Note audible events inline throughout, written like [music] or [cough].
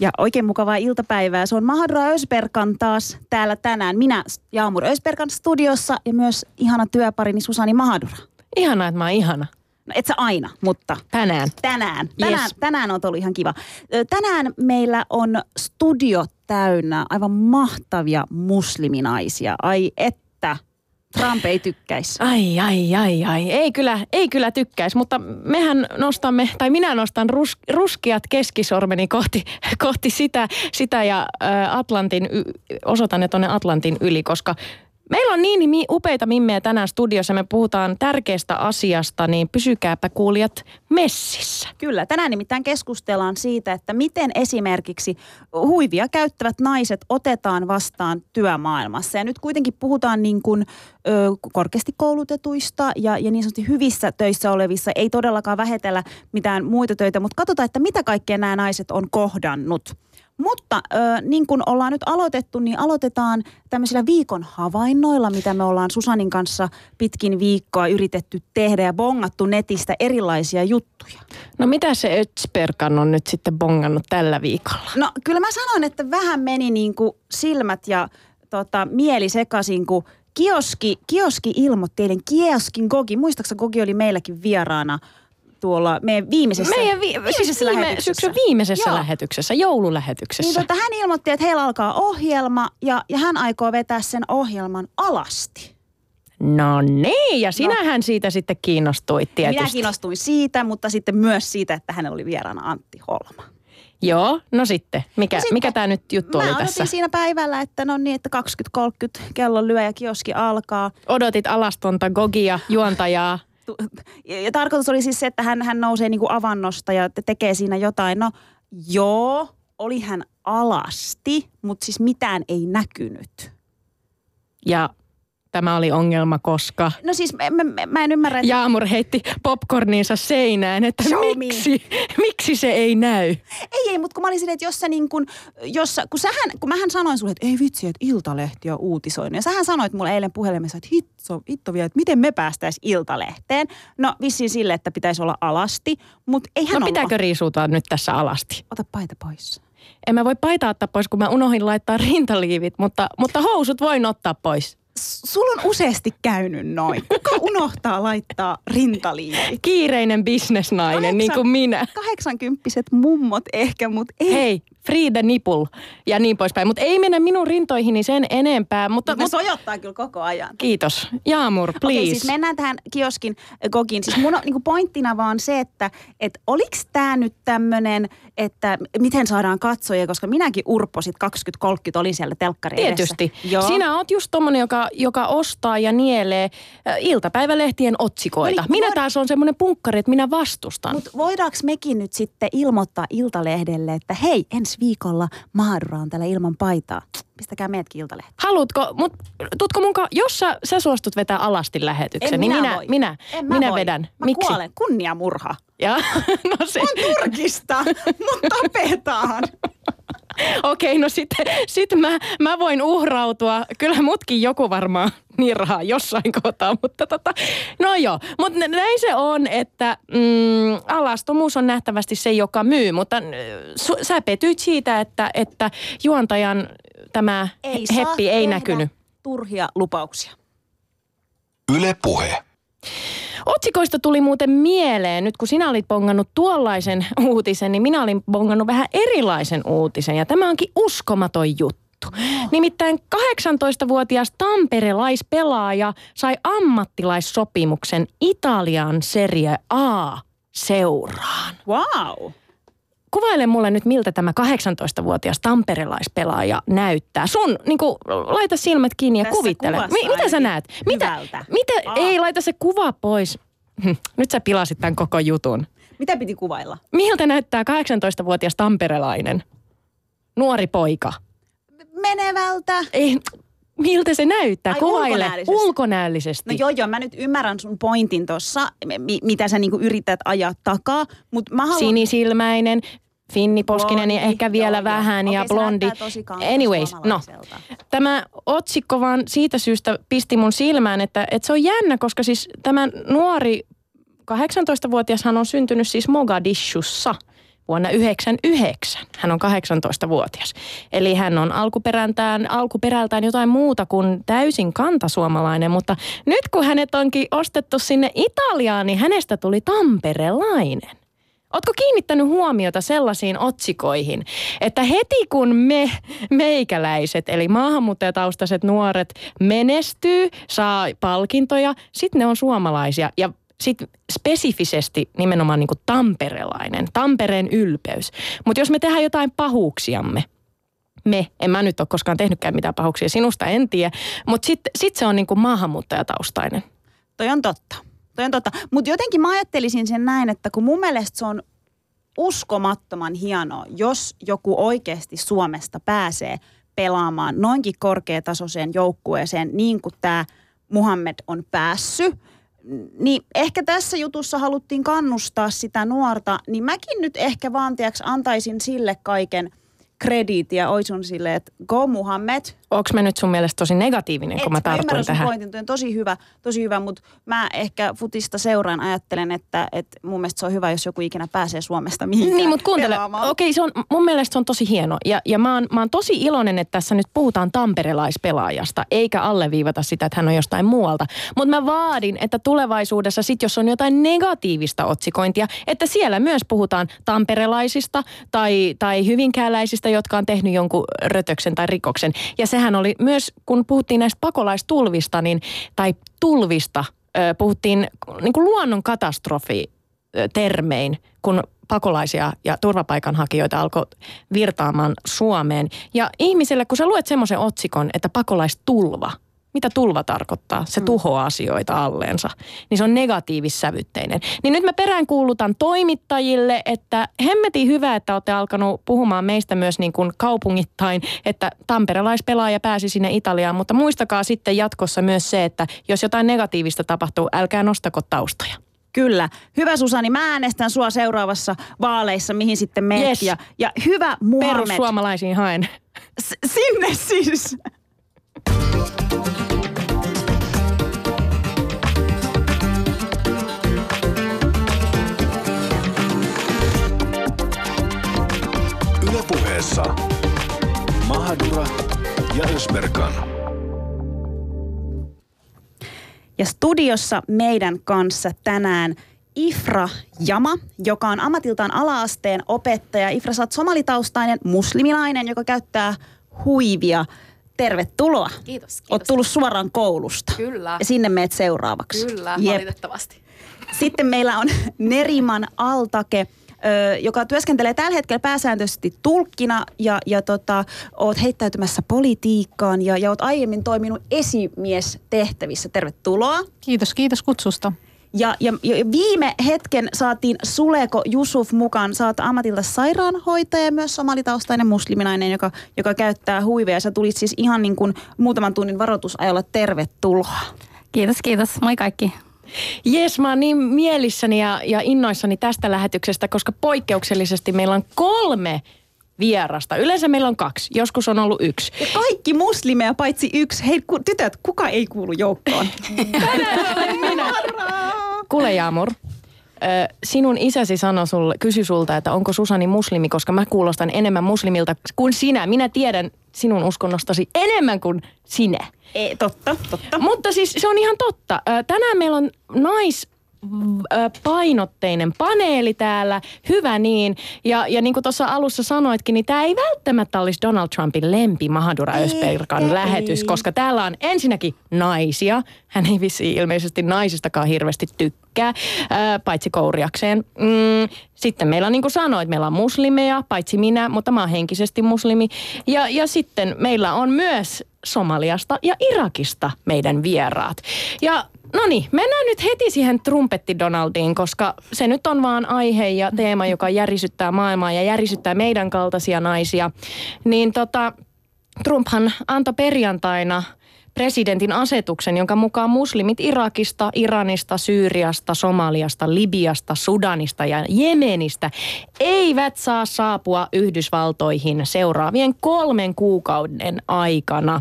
Ja oikein mukavaa iltapäivää. Se on Mahadura Ösberkan taas täällä tänään. Minä Jaamur Ösberkan studiossa ja myös ihana työparini Susani Mahadura. Ihana, että mä oon ihana. No et sä aina, mutta Tänään. tänään. Tänään, Yes. tänään on ollut ihan kiva. Tänään meillä on studio täynnä aivan mahtavia musliminaisia. Ai että, Trump ei tykkäisi. Ai, ai, ai, ai. Ei kyllä, ei kyllä tykkäisi, mutta mehän nostamme, tai minä nostan rus, ruskeat keskisormeni kohti, kohti sitä, sitä ja Atlantin, osoitan ne tuonne Atlantin yli, koska meillä on niin mi- upeita mimmejä tänään studiossa, me puhutaan tärkeästä asiasta, niin pysykääpä kuulijat messissä. Kyllä, tänään nimittäin keskustellaan siitä, että miten esimerkiksi huivia käyttävät naiset otetaan vastaan työmaailmassa. Ja nyt kuitenkin puhutaan niin kuin, ö, korkeasti koulutetuista ja, ja niin sanotusti hyvissä töissä olevissa. Ei todellakaan vähetellä mitään muita töitä, mutta katsotaan, että mitä kaikkea nämä naiset on kohdannut. Mutta ö, niin kuin ollaan nyt aloitettu, niin aloitetaan tämmöisillä viikon havainnoilla, mitä me ollaan Susanin kanssa pitkin viikkoa yritetty tehdä ja bongattu netistä erilaisia juttuja. No mitä se Ötsperkan on nyt sitten bongannut tällä viikolla? No kyllä mä sanon, että vähän meni niin kuin silmät ja tota, mieli sekaisin, kun kioski, kioski ilmoitti eilen, kioskin Gogi, muistaakseni Gogi oli meilläkin vieraana tuolla meidän viimeisessä, Meidän vi- siis viime, lähetyksessä. syksyn viimeisessä Joo. lähetyksessä, joululähetyksessä. Niin tota, hän ilmoitti, että heillä alkaa ohjelma ja, ja hän aikoo vetää sen ohjelman alasti. No niin, ja sinähän siitä sitten kiinnostuit tietysti. Minä kiinnostuin siitä, mutta sitten myös siitä, että hänellä oli vieraana Antti Holma. Joo, no sitten. Mikä, No sitten mikä tämä nyt juttu Mä oli tässä? siinä päivällä, että no niin, että 20.30 kello lyö ja kioski alkaa. Odotit alastonta Gogia, juontajaa. Ja tarkoitus oli siis se, että hän, hän nousee niin kuin avannosta ja te- tekee siinä jotain. No joo, oli hän alasti, mutta siis mitään ei näkynyt. Ja tämä oli ongelma, koska No siis mä, mä, mä en ymmärrä, että Jaamur heitti popcorninsa seinään, että Show me. miksi, miksi se ei näy? ei, ei, mutta kun mä olin silleen, että jos sä niin kuin, jos sä, kun sähän, kun mähän sanoin sulle, että ei vitsi, että Iltalehti on uutisoinut. Ja sähän sanoit mulle eilen puhelimessa, että hitto, hitto vielä, että miten me päästäisiin Iltalehteen. No vissiin sille, että pitäisi olla alasti, mutta eihän No olla. pitääkö riisuta nyt tässä alasti? Ota paita pois. En mä voi paitaa ottaa pois, kun mä unohdin laittaa rintaliivit, mutta, mutta housut voin ottaa pois. Sulla on useasti käynyt noin. Kuka unohtaa laittaa rintaliivit? Kiireinen bisnesnainen, niin kuin minä. Kahdeksankymppiset mummot ehkä, mutta ei. Hei, Frida Nipul ja niin poispäin. Mutta ei mennä minun rintoihini sen enempää. Mutta, ne mutta sojottaa kyllä koko ajan. kiitos. Jaamur, please. Okei, siis mennään tähän kioskin äh, Gogin. Siis mun on niin pointtina vaan se, että et oliks tämä nyt tämmöinen, että miten saadaan katsoja, koska minäkin urposit 2030 olin siellä telkkari Tietysti. Joo. Sinä oot just tommonen, joka, joka ostaa ja nielee äh, iltapäivälehtien otsikoita. No niin, minä void- taas on semmoinen punkkari, että minä vastustan. Mutta voidaanko mekin nyt sitten ilmoittaa Iltalehdelle, että hei, ensi viikolla Maadura on täällä ilman paitaa. Pistäkää meidätkin Iltalehteen. Haluatko, mut tutko munkaan, jos sä, sä suostut vetää alasti lähetyksen, En niin minä minä, voi. minä, En mä minä voi. vedän. Mä Miksi? kuolen. Kunniamurha. Ja, [laughs] no se, On Turkista, mutta tapetaan. [laughs] [laughs] okei, no sitten sit mä, mä voin uhrautua. Kyllä mutkin joku varmaan nirhaa jossain kohtaa, mutta tota, no joo. Mutta näin se on, että mm, alastomuus on nähtävästi se, joka myy, mutta su, sä petyit siitä, että, että juontajan tämä Ei heppi ei näkynyt. turhia lupauksia. Yle Puhe. Otsikoista tuli muuten mieleen, nyt kun sinä olit bongannut tuollaisen uutisen, niin minä olin bongannut vähän erilaisen uutisen. Ja tämä onkin uskomaton juttu. Nimittäin 18-vuotias tamperelaispelaaja sai ammattilaissopimuksen Italian Serie A seuraan. Wow. Kuvaile mulle nyt, miltä tämä 18-vuotias tamperelaispelaaja näyttää. Sun, niin kuin, laita silmät kiinni ja Tässä kuvittele. Mi- mitä sä näet? Mitä, hyvältä. mitä, Aa. ei, laita se kuva pois. Hm, [laughs] Nyt sä pilasit tämän koko jutun. Mitä piti kuvailla? Miltä näyttää 18-vuotias tamperelainen? Nuori poika. Menevältä. Ei, miltä se näyttää? Ai, Kuvaile ulkonäöllisesti. ulkonäöllisesti. No joo, joo, mä nyt ymmärrän sun pointin tuossa, mi- mitä sä niinku yrität ajaa takaa, mutta mä haluan... Sinisilmäinen, finniposkinen ja Blondi, ehkä vielä joo, vähän joo. ja Okei, blondi. Anyways, no. Tämä otsikko vaan siitä syystä pisti mun silmään, että, että se on jännä, koska siis tämä nuori 18-vuotiashan on syntynyt siis Mogadishussa vuonna 1999. Hän on 18-vuotias. Eli hän on alkuperältään, alkuperältään jotain muuta kuin täysin kantasuomalainen, mutta nyt kun hänet onkin ostettu sinne Italiaan, niin hänestä tuli tamperelainen. Ootko kiinnittänyt huomiota sellaisiin otsikoihin, että heti kun me meikäläiset, eli maahanmuuttajataustaiset nuoret menestyy, saa palkintoja, sitten ne on suomalaisia ja sitten spesifisesti nimenomaan niin tamperelainen, Tampereen ylpeys. Mutta jos me tehdään jotain pahuuksiamme, me, en mä nyt ole koskaan tehnytkään mitään pahuuksia, sinusta en tiedä, mutta sitten sit se on niin maahanmuuttajataustainen. Toi on totta. Toi on totta. Mutta jotenkin mä ajattelisin sen näin, että kun mun mielestä se on uskomattoman hienoa, jos joku oikeasti Suomesta pääsee pelaamaan noinkin korkeatasoiseen joukkueeseen niin kuin tämä Muhammed on päässyt, niin ehkä tässä jutussa haluttiin kannustaa sitä nuorta, niin mäkin nyt ehkä vaan tiiäks, antaisin sille kaiken krediittiä, oisun sille, että go Muhammed, Onko mä nyt sun mielestä tosi negatiivinen, kun mä et, mä tähän? pointin, on tosi hyvä, tosi hyvä, mutta mä ehkä futista seuraan ajattelen, että, että mun mielestä se on hyvä, jos joku ikinä pääsee Suomesta mihinkään Niin, mutta kuuntele. Okei, se on, mun mielestä se on tosi hieno. Ja, ja mä, oon, mä oon tosi iloinen, että tässä nyt puhutaan tamperelaispelaajasta, eikä alleviivata sitä, että hän on jostain muualta. Mutta mä vaadin, että tulevaisuudessa sit, jos on jotain negatiivista otsikointia, että siellä myös puhutaan tamperelaisista tai, tai hyvinkääläisistä, jotka on tehnyt jonkun rötöksen tai rikoksen. Ja sehän oli myös, kun puhuttiin näistä pakolaistulvista, niin, tai tulvista, puhuttiin niin kuin luonnon katastrofi termein, kun pakolaisia ja turvapaikanhakijoita alkoi virtaamaan Suomeen. Ja ihmiselle, kun sä luet semmoisen otsikon, että pakolaistulva, mitä tulva tarkoittaa? Se tuhoaa asioita alleensa. Niin se on negatiivissävytteinen. Niin nyt mä peräänkuulutan toimittajille, että hemmeti hyvä, että olette alkanut puhumaan meistä myös niin kuin kaupungittain, että tamperelaispelaaja pääsi sinne Italiaan, mutta muistakaa sitten jatkossa myös se, että jos jotain negatiivista tapahtuu, älkää nostako taustoja. Kyllä. Hyvä Susani, mä äänestän sua seuraavassa vaaleissa, mihin sitten menet. Yes. Ja, ja hyvä Muhammed. Perussuomalaisiin haen. S- sinne siis. Ylepuheessa Mahadura ja Ösberkan. Ja studiossa meidän kanssa tänään Ifra Jama, joka on ammatiltaan alaasteen opettaja. Ifra, sä oot somalitaustainen muslimilainen, joka käyttää huivia. Tervetuloa. Kiitos, Oot kiitos. tullut suoraan koulusta. Kyllä. Ja sinne meet seuraavaksi. Kyllä, Jep. valitettavasti. Sitten meillä on [laughs] Neriman Altake, joka työskentelee tällä hetkellä pääsääntöisesti tulkkina ja, ja tota, oot heittäytymässä politiikkaan ja, ja oot aiemmin toiminut esimiestehtävissä. Tervetuloa. Kiitos, kiitos kutsusta. Ja, ja, ja viime hetken saatiin Suleko Jusuf mukaan. Oot ammatilta sairaanhoitaja ja myös somalitaustainen musliminainen, joka, joka käyttää huiveja. Sä tulit siis ihan niin kuin muutaman tunnin varoitusajalla. Tervetuloa. Kiitos, kiitos. Moi kaikki. Jes, mä oon niin mielissäni ja, ja innoissani tästä lähetyksestä, koska poikkeuksellisesti meillä on kolme vierasta. Yleensä meillä on kaksi, joskus on ollut yksi. Ja kaikki muslimeja paitsi yksi. Hei ku, tytöt, kuka ei kuulu joukkoon? [laughs] Kuule Jaamur, sinun isäsi sanoi sulle, kysy sulta, että onko Susani muslimi, koska mä kuulostan enemmän muslimilta kuin sinä. Minä tiedän sinun uskonnostasi enemmän kuin sinä. Ei, totta, totta. Mutta siis se on ihan totta. Tänään meillä on nais painotteinen paneeli täällä, hyvä niin. Ja, ja niin kuin tuossa alussa sanoitkin, niin tämä ei välttämättä olisi Donald Trumpin lempi Mahadura Ösperkan lähetys, ei. koska täällä on ensinnäkin naisia. Hän ei vissiin ilmeisesti naisistakaan hirveästi tykkää, paitsi kouriakseen. Mm, sitten meillä on niin kuin sanoit, meillä on muslimeja, paitsi minä, mutta mä oon henkisesti muslimi. Ja, ja sitten meillä on myös Somaliasta ja Irakista meidän vieraat. Ja No niin, mennään nyt heti siihen trumpetti Donaldiin, koska se nyt on vaan aihe ja teema, joka järisyttää maailmaa ja järisyttää meidän kaltaisia naisia. Niin tota, Trumphan antoi perjantaina presidentin asetuksen, jonka mukaan muslimit Irakista, Iranista, Syyriasta, Somaliasta, Libiasta, Sudanista ja Jemenistä eivät saa saapua Yhdysvaltoihin seuraavien kolmen kuukauden aikana.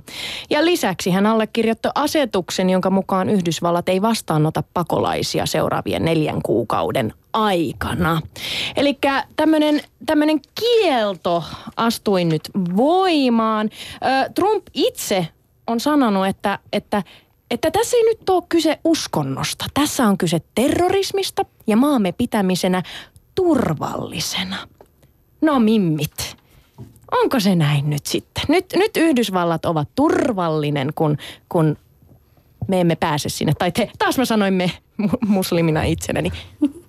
Ja lisäksi hän allekirjoitti asetuksen, jonka mukaan Yhdysvallat ei vastaanota pakolaisia seuraavien neljän kuukauden aikana. Eli tämmöinen kielto astui nyt voimaan. Trump itse on sanonut, että, että, että tässä ei nyt ole kyse uskonnosta. Tässä on kyse terrorismista ja maamme pitämisenä turvallisena. No mimmit, onko se näin nyt sitten? Nyt, nyt Yhdysvallat ovat turvallinen, kun, kun me emme pääse sinne. Tai te, taas mä sanoin me muslimina itsenäni.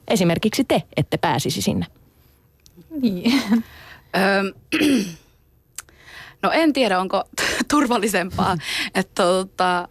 Esimerkiksi te ette pääsisi sinne. Niin. No en tiedä, onko [laughs] turvallisempaa. [laughs] että tota,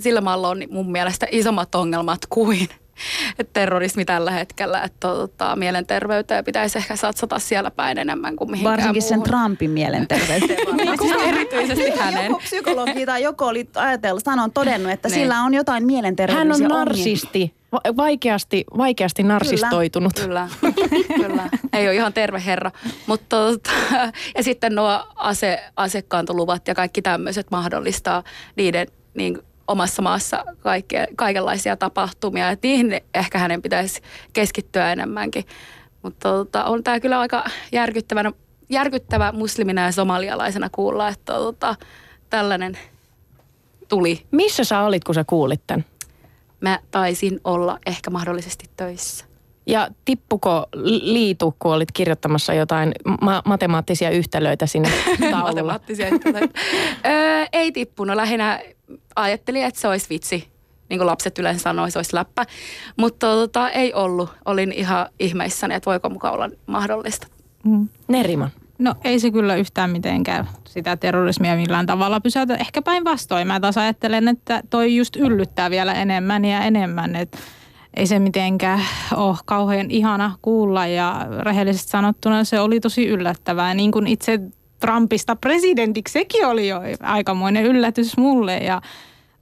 sillä maalla on mun mielestä isommat ongelmat kuin [laughs] terrorismi tällä hetkellä, että tota, mielenterveyteen pitäisi ehkä satsata siellä päin enemmän kuin mihinkään Varsinkin muuhun. sen Trumpin mielenterveyteen. [laughs] niin, erityisesti hänen. [laughs] Joku psykologi tai joku oli ajatellut, sanon todennut, että niin. sillä on jotain mielenterveydellisiä Hän on narsisti, vaikeasti, vaikeasti narsistoitunut. Kyllä, kyllä, kyllä. Ei ole ihan terve herra. Mutta tota, ja sitten nuo ase, asekantoluvat ja kaikki tämmöiset mahdollistaa niiden niin omassa maassa kaikke, kaikenlaisia tapahtumia. Et niihin ehkä hänen pitäisi keskittyä enemmänkin. Mutta tota, on tämä kyllä aika järkyttävä, järkyttävä muslimina ja somalialaisena kuulla, että tota, tällainen tuli. Missä sä olit, kun sä kuulit tämän? Mä taisin olla ehkä mahdollisesti töissä. Ja tippuko liitu, kun olit kirjoittamassa jotain ma- matemaattisia yhtälöitä sinne taululla? [laughs] matemaattisia yhtälöitä. öö, ei tippunut. Lähinnä ajattelin, että se olisi vitsi. Niin kuin lapset yleensä sanoo, se olisi läppä. Mutta tota, ei ollut. Olin ihan ihmeissäni, että voiko mukaan olla mahdollista. Mm. Neriman. No ei se kyllä yhtään mitenkään sitä terrorismia millään tavalla pysäytä. Ehkä päinvastoin. Mä taas ajattelen, että toi just yllyttää vielä enemmän ja enemmän. Että ei se mitenkään ole kauhean ihana kuulla ja rehellisesti sanottuna se oli tosi yllättävää. Niin kuin itse Trumpista presidentiksi, sekin oli jo aikamoinen yllätys mulle ja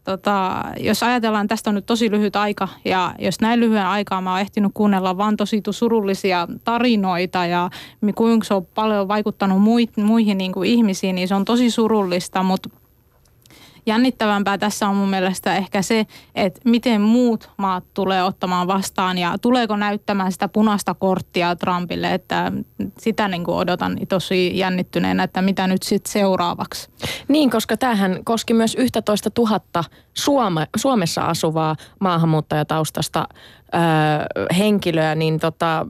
tota, jos ajatellaan, tästä on nyt tosi lyhyt aika ja jos näin lyhyen aikaa mä oon ehtinyt kuunnella vaan tosi surullisia tarinoita ja kuinka se on paljon vaikuttanut muihin niin kuin ihmisiin, niin se on tosi surullista, mutta jännittävämpää tässä on mun mielestä ehkä se, että miten muut maat tulee ottamaan vastaan ja tuleeko näyttämään sitä punaista korttia Trumpille, että sitä niin kuin odotan tosi jännittyneenä, että mitä nyt sitten seuraavaksi. Niin, koska tämähän koski myös 11 000 Suome, Suomessa asuvaa maahanmuuttajataustasta öö, henkilöä, niin tota,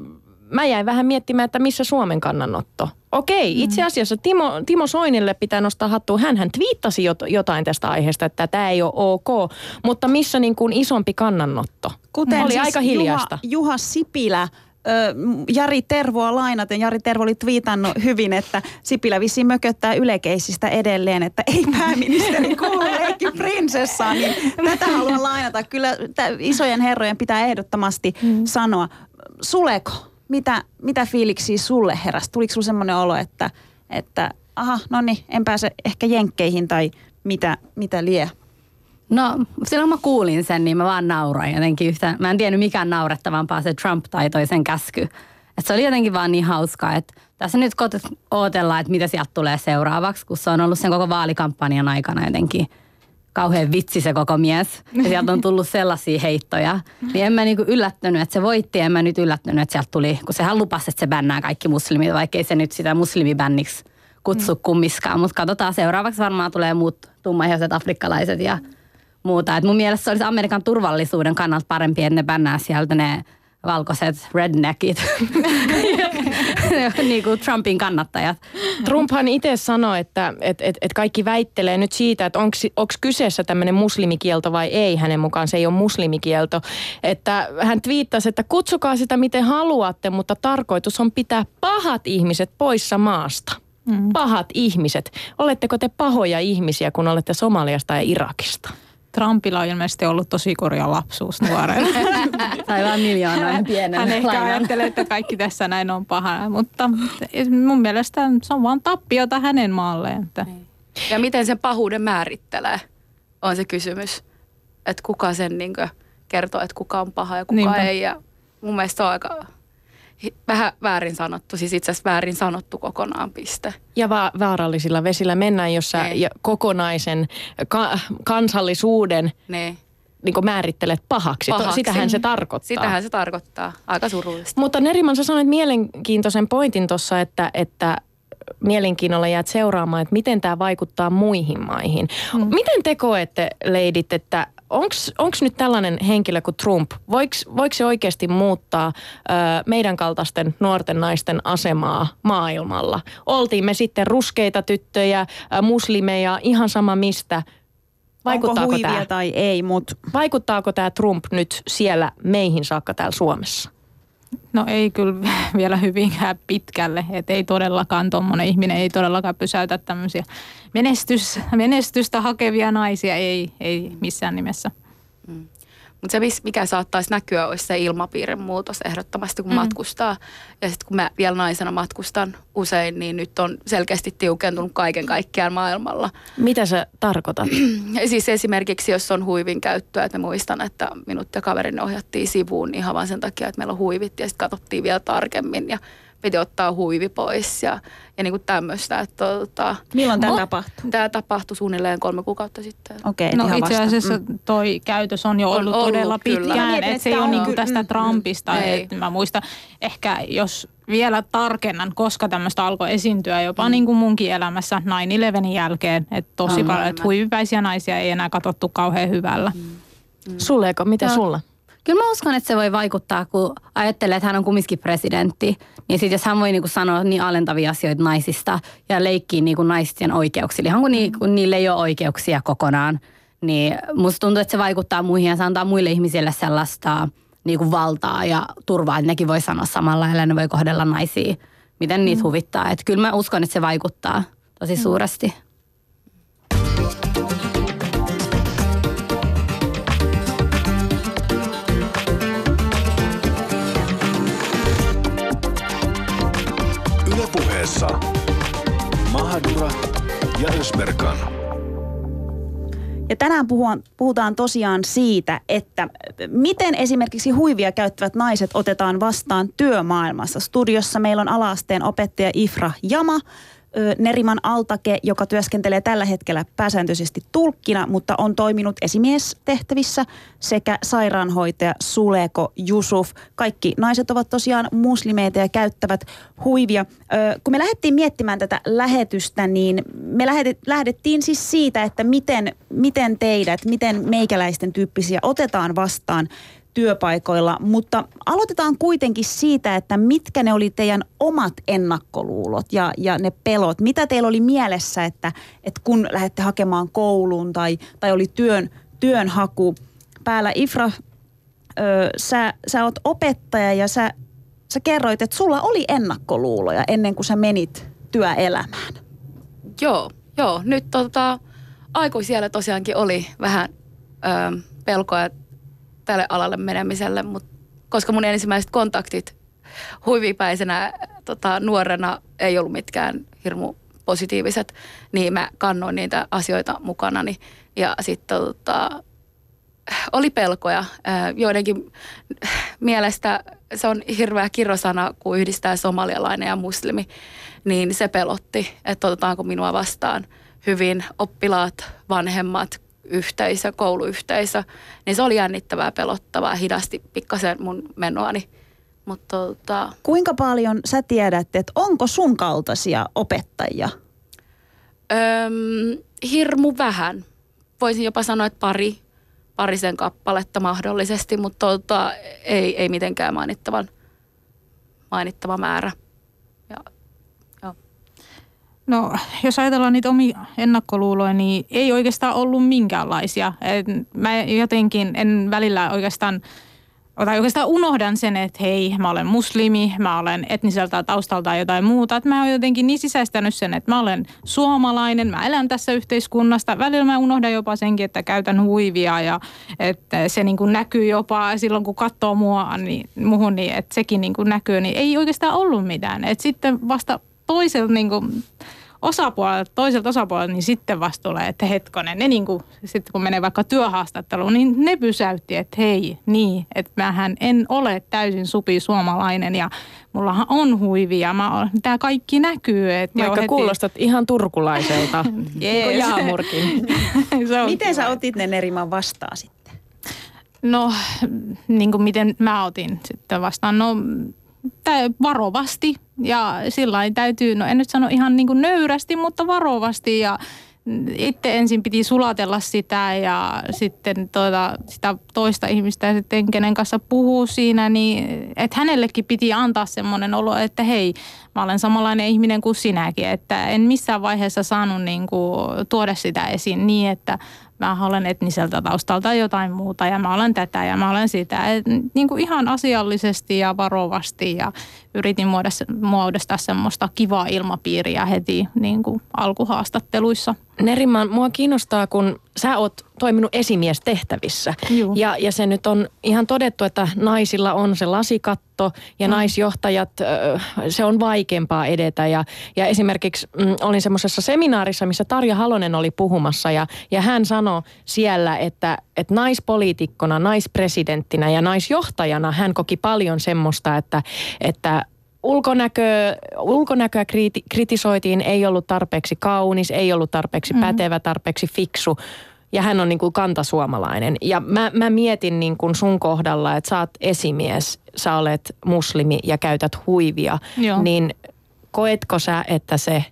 mä jäin vähän miettimään, että missä Suomen kannanotto. Okei, mm. itse asiassa Timo, Timo Soinille pitää nostaa hattua. Hän twiittasi jotain tästä aiheesta, että tämä ei ole ok, mutta missä niin kuin isompi kannanotto? Kuten oli siis aika hiljaista. Juha, Juha Sipilä Jari Tervoa lainaten. Jari Tervo oli twiitannut hyvin, että Sipilä vissiin mököttää ylekeisistä edelleen, että ei pääministeri kuulu leikki prinsessaan. Niin tätä haluan lainata. Kyllä isojen herrojen pitää ehdottomasti mm. sanoa. Suleko? Mitä, mitä fiiliksiä sulle heräsi? Tuliko sulle semmoinen olo, että, että aha, no niin, en pääse ehkä jenkkeihin tai mitä, mitä lie? No silloin mä kuulin sen, niin mä vaan nauroin jotenkin yhtä. Mä en tiennyt mikään naurettavampaa se Trump tai toisen käsky. Et se oli jotenkin vaan niin hauskaa, että tässä nyt odotellaan, että mitä sieltä tulee seuraavaksi, kun se on ollut sen koko vaalikampanjan aikana jotenkin – kauhean vitsi se koko mies. Ja sieltä on tullut sellaisia heittoja. Niin en mä niinku yllättynyt, että se voitti. En mä nyt yllättynyt, että sieltä tuli, kun sehän lupasi, että se bännää kaikki muslimit, vaikka ei se nyt sitä muslimibänniksi kutsu mm. kummiskaan. Mutta katsotaan, seuraavaksi varmaan tulee muut tummaihoiset afrikkalaiset ja muuta. Et mun mielestä se olisi Amerikan turvallisuuden kannalta parempi, että ne bännää sieltä ne valkoiset redneckit, [laughs] [laughs] niin kuin Trumpin kannattajat. Trumphan itse sanoi, että et, et, et kaikki väittelee nyt siitä, että onko kyseessä tämmöinen muslimikielto vai ei. Hänen mukaan se ei ole muslimikielto. Että hän twiittasi, että kutsukaa sitä miten haluatte, mutta tarkoitus on pitää pahat ihmiset poissa maasta. Mm. Pahat ihmiset. Oletteko te pahoja ihmisiä, kun olette Somaliasta ja Irakista? Trumpilla on ilmeisesti ollut tosi korja lapsuus nuorena. [laughs] Tai vaan miljoonaa pienen Hän ehkä lainan. ajattelee, että kaikki tässä näin on pahaa, mutta mun mielestä se on vaan tappiota hänen maalleen. Että Ja miten sen pahuuden määrittelee, on se kysymys. Että kuka sen niin kertoo, että kuka on paha ja kuka Niinpä. ei. Ja mun mielestä se on aika vähän väärin sanottu, siis itse asiassa väärin sanottu kokonaan piste. Ja va- vaarallisilla vesillä mennään, jossa ja kokonaisen ka- kansallisuuden Niin. niin määrittelet pahaksi. To- Pahaksi. Sitähän se tarkoittaa. Sitähän se tarkoittaa. Aika surullista. Mutta Neriman, sä sanoit mielenkiintoisen pointin tuossa, että, että mielenkiinnolla jäät seuraamaan, että miten tämä vaikuttaa muihin maihin. Mm. Miten te koette, leidit, että onko nyt tällainen henkilö kuin Trump, voiko, se oikeasti muuttaa ö, meidän kaltaisten nuorten naisten asemaa maailmalla? Oltiin me sitten ruskeita tyttöjä, ö, muslimeja, ihan sama mistä. Onko Vaikuttaako huivia tämä? tai ei, mutta Vaikuttaako tämä Trump nyt siellä meihin saakka täällä Suomessa? No ei kyllä [laughs] vielä hyvinkään pitkälle. Että ei todellakaan tuommoinen ihminen ei todellakaan pysäytä tämmöisiä menestys, menestystä hakevia naisia. Ei, ei missään nimessä. Mutta se, mikä saattaisi näkyä, olisi se ilmapiirin muutos ehdottomasti, kun mm. matkustaa. Ja sitten kun mä vielä naisena matkustan usein, niin nyt on selkeästi tiukentunut kaiken kaikkiaan maailmalla. Mitä sä tarkoitat? [clears throat] Siis esimerkiksi, jos on huivin käyttöä, että mä muistan, että minut ja kaverin ohjattiin sivuun niin ihan vaan sen takia, että meillä on huivit ja sitten katsottiin vielä tarkemmin ja piti ottaa huivi pois ja, ja niin kuin tämmöistä. Että, tota, milloin tämä tapahtuu? Tämä tapahtui suunnilleen kolme kuukautta sitten. Okei, No itse vasta. asiassa Mm. toi käytös on jo On ollut, ollut, todella kyllä. Pitkään. mietin, että että se ei ole on niinku ky- tästä mm, Trumpista. ei. Et mä muistan ehkä, jos vielä tarkennan, koska tämmöistä alkoi esiintyä jopa niin kuin munkin elämässä 9-11 jälkeen. Että tosi On, paljon, että huivipäisiä naisia ei enää katsottu kauhean hyvällä. Sulleeko, mitä No. sulla? Kyllä mä uskon, että se voi vaikuttaa, kun ajattelee, että hän on kumminkin presidentti. Niin sitten jos hän voi niinku sanoa niin alentavia asioita naisista ja leikkii niinku naisten oikeuksilla, ihan kun, ni, kun niille ei ole oikeuksia kokonaan, niin musta tuntuu, että se vaikuttaa muihin ja se antaa muille ihmisille sellaista niinku valtaa ja turvaa, että nekin voi sanoa samalla lailla ja ne voi kohdella naisia, miten niitä huvittaa. Että kyllä mä uskon, että se vaikuttaa tosi suuresti. Ylepuheessa Mahadura ja Ösberkan. Ja tänään puhutaan, puhutaan tosiaan siitä, että miten esimerkiksi huivia käyttävät naiset otetaan vastaan työmaailmassa. Studiossa meillä on alaasteen opettaja Ifra Jama, Neriman Altake, joka työskentelee tällä hetkellä pääsääntöisesti tulkkina, mutta on toiminut esimiestehtävissä sekä sairaanhoitaja Suleko Jusuf. Kaikki naiset ovat tosiaan muslimeita ja käyttävät huivia. Kun me lähdettiin miettimään tätä lähetystä, niin me lähdet, lähdettiin siis siitä, että miten, miten teidät, miten meikäläisten tyyppisiä otetaan vastaan työpaikoilla, mutta aloitetaan kuitenkin siitä, että mitkä ne oli teidän omat ennakkoluulot ja, ja ne pelot. Mitä teillä oli mielessä, että, että kun lähdette hakemaan kouluun tai, tai oli työn, työnhaku päällä. Ifra, ö, sä, sä oot opettaja ja sä, sä kerroit, että sulla oli ennakkoluuloja ennen kuin sä menit työelämään. Joo, joo. Nyt tota, aikuisiellä tosiaankin oli vähän ö, pelkoja tälle alalle menemiselle, mutta koska mun ensimmäiset kontaktit huivipäisenä tota, nuorena ei ollut mitkään hirmu positiiviset, niin mä kannoin niitä asioita mukanani. Ja sitten tota, oli pelkoja. Joidenkin mielestä se on hirveä kirosana, kun yhdistää somalialainen ja muslimi, niin se pelotti, että otetaanko minua vastaan hyvin oppilaat, vanhemmat, yhteisö, kouluyhteisö. Niin se oli jännittävää, pelottavaa, hidasti pikkasen mun menoani. Mutta tota, Kuinka paljon sä tiedät, että onko sun kaltaisia opettajia? öm, hirmu vähän. Voisin jopa sanoa, että pari, parisen kappaletta mahdollisesti, mutta tota, ei, ei mitenkään mainittavan, mainittava määrä. No, jos ajatellaan niitä omia ennakkoluuloja, niin ei oikeastaan ollut minkäänlaisia. Et mä jotenkin en välillä oikeastaan tai oikeastaan unohdan sen, että hei, mä olen muslimi, mä olen etniseltä taustalta jotain muuta. Että mä oon jotenkin niin sisäistänyt sen, että mä olen suomalainen, mä elän tässä yhteiskunnasta. Välillä mä unohdan jopa senkin, että käytän huivia ja että se niin kuin näkyy jopa silloin, kun katsoo mua, niin, muhun, niin että sekin niin kuin näkyy. Niin ei oikeastaan ollut mitään. Et sitten vasta toiselta niin kuin, osapuolelta, toiselta osapuolelta, niin sitten vasta tulee, että hetkonen, ne niin kuin, sitten kun menee vaikka työhaastatteluun, niin ne pysäytti, että hei, niin, että mähän en ole täysin supi suomalainen ja mullahan on huivia, mä, tämä kaikki näkyy. Että Vaikka heti- kuulostat ihan turkulaiselta. [laughs] Jees. Niin Jaamurkin. [laughs] Se on Miten sä kiva. otit ne Neriman vastaan sitten? No, niin kuin miten mä otin sitten vastaan. No, varovasti ja sillä täytyy, no en nyt sano ihan niin kuin nöyrästi, mutta varovasti ja itse ensin piti sulatella sitä ja sitten tuota, sitä toista ihmistä ja sitten kenen kanssa puhuu siinä, niin että hänellekin piti antaa semmoinen olo, että hei, mä olen samanlainen ihminen kuin sinäkin, että en missään vaiheessa saanut niin kuin tuoda sitä esiin niin, että mä olen etniseltä taustalta tai jotain muuta ja mä olen tätä ja mä olen sitä. Et, niin kuin ihan asiallisesti ja varovasti ja yritin muodostaa, semmoista kivaa ilmapiiriä heti niin kuin alkuhaastatteluissa. Neriman, mua kiinnostaa, kun sä oot toiminut esimiestehtävissä. Juu. Ja, ja se nyt on ihan todettu, että naisilla on se lasikatto ja mm. naisjohtajat, se on vaikeampaa edetä. Ja, ja esimerkiksi mm, olin semmoisessa seminaarissa, missä Tarja Halonen oli puhumassa ja, ja hän sanoi siellä, että, että naispoliitikkona, naispresidenttinä ja naisjohtajana hän koki paljon semmoista, että, että ulkonäköä, ulkonäköä kriti, kritisoitiin, ei ollut tarpeeksi kaunis, ei ollut tarpeeksi pätevä, tarpeeksi fiksu. Ja hän on niin kuin kantasuomalainen. Ja mä, mä mietin niin kuin sun kohdalla, että sä oot esimies, sä olet muslimi ja käytät huivia. Joo. Niin koetko sä, että se,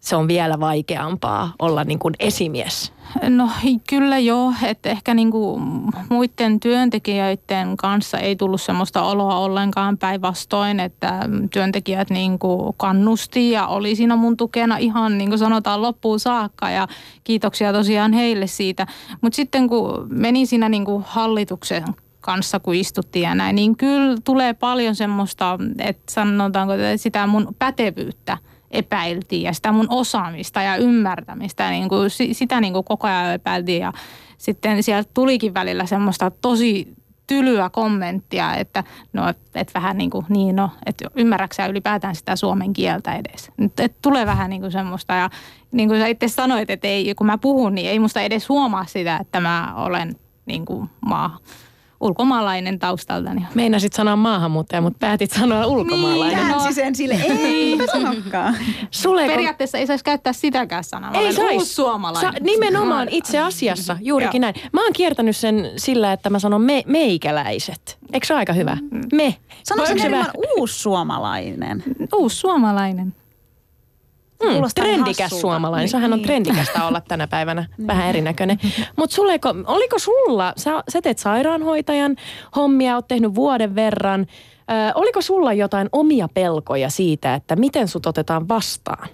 se on vielä vaikeampaa olla niin kuin esimies? No kyllä joo, että ehkä niinku muiden työntekijöiden kanssa ei tullut semmoista oloa ollenkaan päinvastoin, että työntekijät niinku kannusti ja oli siinä mun tukena ihan niin kuin sanotaan loppuun saakka ja kiitoksia tosiaan heille siitä. Mutta sitten kun meni siinä niinku hallituksen kanssa, kun istuttiin ja näin, niin kyllä tulee paljon semmoista, että sanotaanko sitä mun pätevyyttä epäiltiin ja sitä mun osaamista ja ymmärtämistä, niin kuin, si- sitä niin kuin koko ajan epäiltiin ja sitten sieltä tulikin välillä semmoista tosi tylyä kommenttia, että no, et, et vähän niin kuin, niin no, että ymmärräksä ylipäätään sitä suomen kieltä edes. Et, et tulee vähän niin kuin semmoista ja niin kuin sä itse sanoit, että ei, kun mä puhun, niin ei musta edes huomaa sitä, että mä olen niin kuin maa, ulkomaalainen taustaltani. Meinasit sanoa maahanmuuttaja, mutta päätit sanoa ulkomaalainen. Niin, käänsi sen sille, ei, mä sanokaan. Sulle, Periaatteessa ei saisi käyttää sitäkään sanaa. Ei olen sais. uussuomalainen. Sa, nimenomaan itse asiassa, juurikin näin. Mä oon kiertänyt sen sillä, että mä sanon me, meikäläiset. Eikö se ole aika hyvä? Me. Sano se vähän- uussuomalainen. Uussuomalainen. Mm, trendikäs hassulta. suomalainen. Niin, Sehän on niin. trendikästä olla tänä päivänä vähän erinäköinen. Mutta oliko sulla, sä, sä teet sairaanhoitajan hommia, oot tehnyt vuoden verran. Ö, oliko sulla jotain omia pelkoja siitä, että miten sut otetaan vastaan?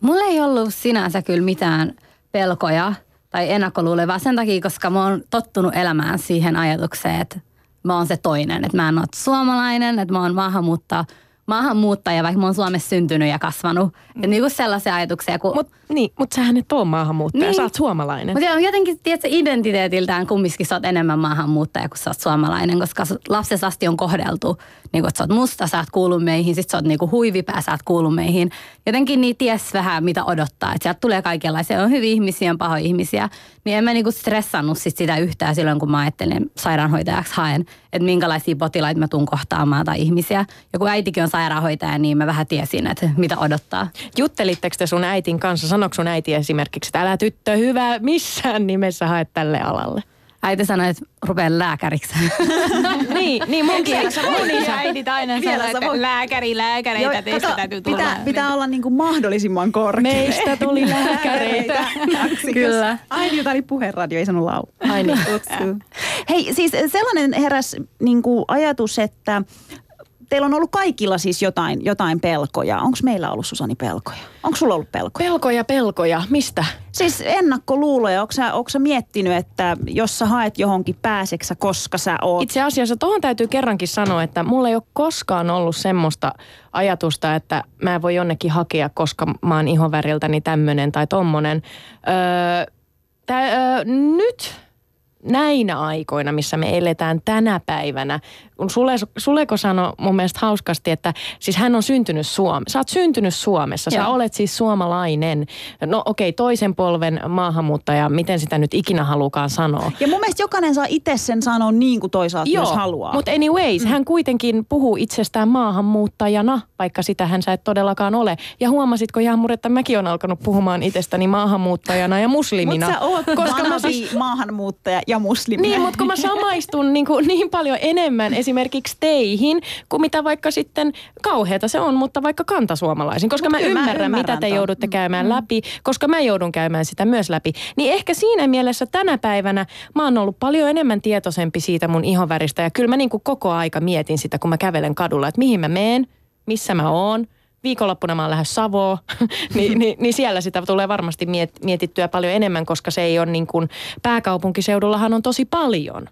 Mulla ei ollut sinänsä kyllä mitään pelkoja tai ennakkoluuloja, vaan sen takia, koska mä oon tottunut elämään siihen ajatukseen, että mä oon se toinen. Että mä en ole suomalainen, että mä oon maahanmuuttaja, maahanmuuttaja, vaikka mä oon Suomessa syntynyt ja kasvanut. Mm. Ja niin kuin sellaisia ajatuksia, kun... Mutta niin, mut sähän et ole maahanmuuttaja, Niin. sä oot suomalainen. Mutta jotenkin, tiedätkö, identiteetiltään kumminkin sä oot enemmän maahanmuuttaja kuin sä oot suomalainen, koska lapsesta asti on kohdeltu, niin kuin, että sä oot musta, sä oot kuulu meihin, sit sä oot niin kuin huivipää, sä oot kuulu meihin. Jotenkin niin ties vähän, mitä odottaa. Että sieltä tulee kaikenlaisia, on hyviä ihmisiä, on pahoja ihmisiä. Niin en mä niin kuin stressannut sit sitä yhtään silloin, kun mä ajattelin sairaanhoitajaksi haen, että minkälaisia potilaita mä tuun kohtaamaan tai ihmisiä. Ja kun äitikin on sairaanhoitaja, niin mä vähän tiesin, että mitä odottaa. Juttelitteko te sun äitin kanssa? Sanoiko sun äiti esimerkiksi, että älä tyttö hyvä missään nimessä hae tälle alalle? Äiti sanoi, että rupea lääkäriksi. [laughs] niin, niin munkin mun äidit aina sanoo, sä että lääkäri, lääkäreitä, Joo, teistä kato, täytyy tulla. pitää, pitää olla niin kuin mahdollisimman korkea. Meistä tuli lääkäreitä. Kyllä. Äidiltä oli puheradio, ei sanonut laulu. Ai niin. Hei, siis sellainen heräs niin kuin ajatus, että teillä on ollut kaikilla siis jotain, jotain pelkoja. Onko meillä ollut Susani pelkoja? Onko sulla ollut pelkoja? Pelkoja, pelkoja. Mistä? Siis ennakkoluuloja. Onko sä, onko sä miettinyt, että jos sä haet johonkin pääseksä, koska sä oot... Itse asiassa tuohon täytyy kerrankin sanoa, että mulla ei ole koskaan ollut semmoista ajatusta, että mä en voi jonnekin hakea, koska mä oon ihonväriltäni tämmönen tai tommonen. Öö, tää, öö, nyt näinä aikoina, missä me eletään tänä päivänä, kun Sule, Suleko sanoi mun mielestä hauskasti, että siis hän on syntynyt Suomessa. Sä oot syntynyt Suomessa, sä Joo. olet siis suomalainen. No okei, okay, toisen polven maahanmuuttaja, miten sitä nyt ikinä halukaan sanoa. Ja mun mielestä jokainen saa itse sen sanoa niin kuin toisaalta myös haluaa. Mutta anyways, mm. hän kuitenkin puhuu itsestään maahanmuuttajana, vaikka sitä hän sä et todellakaan ole. Ja huomasitko Jaamur, että mäkin olen alkanut puhumaan itsestäni maahanmuuttajana ja muslimina. Mutta sä oot koska mä siis, maahanmuuttaja ja muslimi. niin, mutta kun mä samaistun niin, kuin, niin paljon enemmän [laughs] esimerkiksi teihin, kuin mitä vaikka sitten, kauheata se on, mutta vaikka kantasuomalaisiin. Koska Mut mä kyllä mä ymmärrän, mitä ymmärrän te ton. joudutte käymään läpi, koska mä joudun käymään sitä myös läpi. Niin ehkä siinä mielessä tänä päivänä mä oon ollut paljon enemmän tietoisempi siitä mun ihonväristä. Ja kyllä mä niin kuin koko aika mietin sitä, kun mä kävelen kadulla, että mihin mä meen, missä mä oon. Viikonloppuna mä oon lähes Savoon, [laughs] niin, niin, niin siellä sitä tulee varmasti miet, mietittyä paljon enemmän, koska se ei ole niin kuin, pääkaupunkiseudullahan on tosi paljon.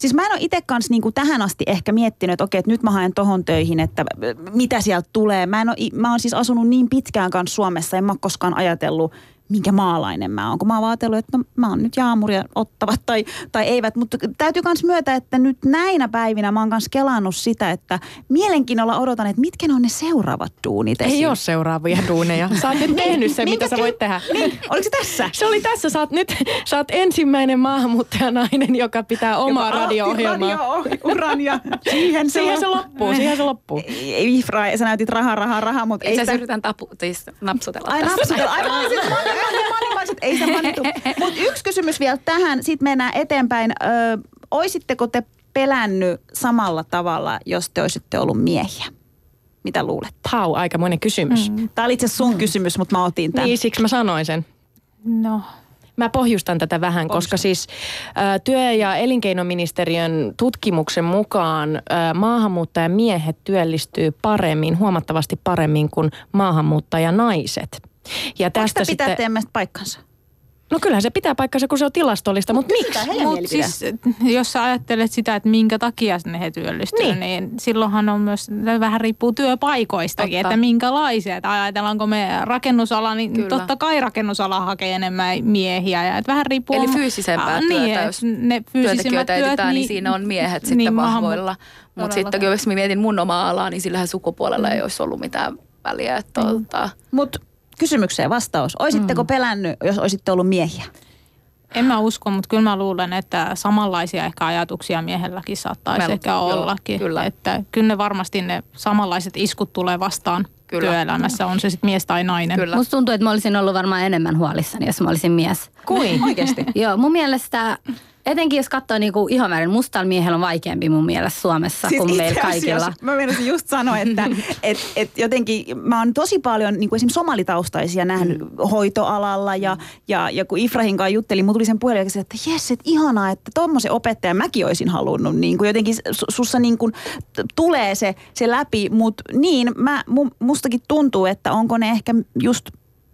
Siis mä en ole itse kanssa niinku tähän asti ehkä miettinyt, että okei, että nyt mä haen tohon töihin, että mitä sieltä tulee. Mä, en ole, mä oon siis asunut niin pitkään kanssa Suomessa, en mä ole koskaan ajatellut, minkä maalainen mä oon. Kun mä oon ajatellut, että no, mä oon nyt jaamuria ottavat tai, tai eivät. Mutta täytyy myös myötä, että nyt näinä päivinä mä oon kanssa kelannut sitä, että mielenkiinnolla odotan, että mitkä ne on ne seuraavat duunit Ei esim. ole seuraavia duuneja. Sä oot nyt tehnyt sen, mitä sä voit tehdä. Niin, oliko se tässä? Se oli tässä. Sä oot nyt sä oot ensimmäinen maahanmuuttajanainen, joka pitää omaa Joka radio-ohjelmaa. radio-uran ja siihen se, Siihen se loppuu, siihen se loppuu. Ei, Ifra, sä näytit rahaa, rahaa, rahaa, mutta ei sitä... yritän tapu, siis napsutella Ai tässä. napsutella. Ai [laughs] mä olin- mä olin- ei se manitu. [laughs] Mutta yksi kysymys vielä tähän, sitten mennään eteenpäin. Ö, oisitteko te pelännyt samalla tavalla, jos te olisitte ollut miehiä? Mitä luulet? Pau, aikamoinen kysymys. Mm. Tämä oli itse asiassa sun kysymys, mutta mä otin tämän. Niin, siksi mä sanoin sen. No, Mä pohjustan tätä vähän, koska siis ä, työ- ja elinkeinoministeriön tutkimuksen mukaan ä, maahanmuuttajamiehet työllistyy paremmin, huomattavasti paremmin kuin maahanmuuttajanaiset. Ja tästä pitää sitten, teidän mielestä paikkansa? no kyllähän se pitää paikkansa, kun se on tilastollista, mutta miksi? Mielipide. siis jos sä ajattelet sitä, että minkä takia ne he työllistyy, Niin. niin. niin silloinhan on myös, vähän riippuu työpaikoistakin, Totta. että minkälaisia. Että ajatellaanko me rakennusala, niin Kyllä. totta kai rakennusala hakee enemmän miehiä. Ja että vähän riippuu... Eli fyysisempää Ah, työtä, niin, jos ne fyysisimmät työntekijöitä työt, etsitään, niin, siinä on miehet sitten niin, vahvoilla. Mutta sitten jos mä mietin mun omaa alaa, niin sillähän sukupuolella ei olisi ollut mitään väliä. Että tuota, Mutta kysymykseen vastaus. Oisitteko pelännyt, jos olisitte ollut miehiä? En mä usko, mutta kyllä mä luulen, että samanlaisia ehkä ajatuksia miehelläkin saattaisi Mä- ehkä joo, ollakin. kyllä. Että kyllä ne varmasti ne samanlaiset iskut tulee vastaan Kyllä. työelämässä, on se sitten mies tai nainen. Kyllä. Musta tuntuu, että mä olisin ollut varmaan enemmän huolissani, jos mä olisin mies. Kuin? Oikeasti. [laughs] Joo, mun mielestä, etenkin jos katsoo niinku ihonvärin, mustalla miehellä on vaikeampi mun mielestä Suomessa siis kuin meillä kaikilla. Mä meinasin just sanoa, että [laughs] et, et jotenkin mä oon tosi paljon niin kuin esimerkiksi somalitaustaisia nähnyt mm. hoitoalalla ja, ja, ja kun Ifrahin kanssa juttelin, mulla tuli sen puhelin että jes, että ihanaa, että tommosen opettajan mäkin olisin halunnut. Niin kuin jotenkin su- sussa niin kuin t- tulee se, se läpi, mutta niin mä, mu, mustakin tuntuu, että onko ne ehkä just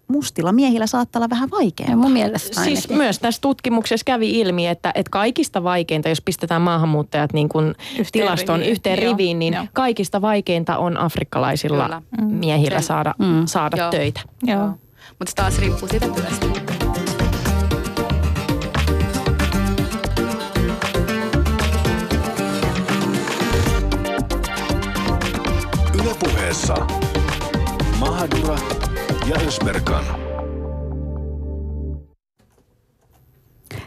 mustilla miehillä saattaa olla vähän Ja vaikeampaa. mun mielestä Siis ainakin. myös tässä tutkimuksessa kävi ilmi, että, että kaikista vaikeinta, jos pistetään maahanmuuttajat niin kuin Yhteen tilastoon riviin. yhteen Joo, riviin, niin joo. kaikista vaikeinta on afrikkalaisilla Kyllä. miehillä Sen- saada, Mm. saada Joo. töitä. Joo. Mutta se taas riippuu siitä työstä. Ylepuheessa Mahadura ja Ösberkan.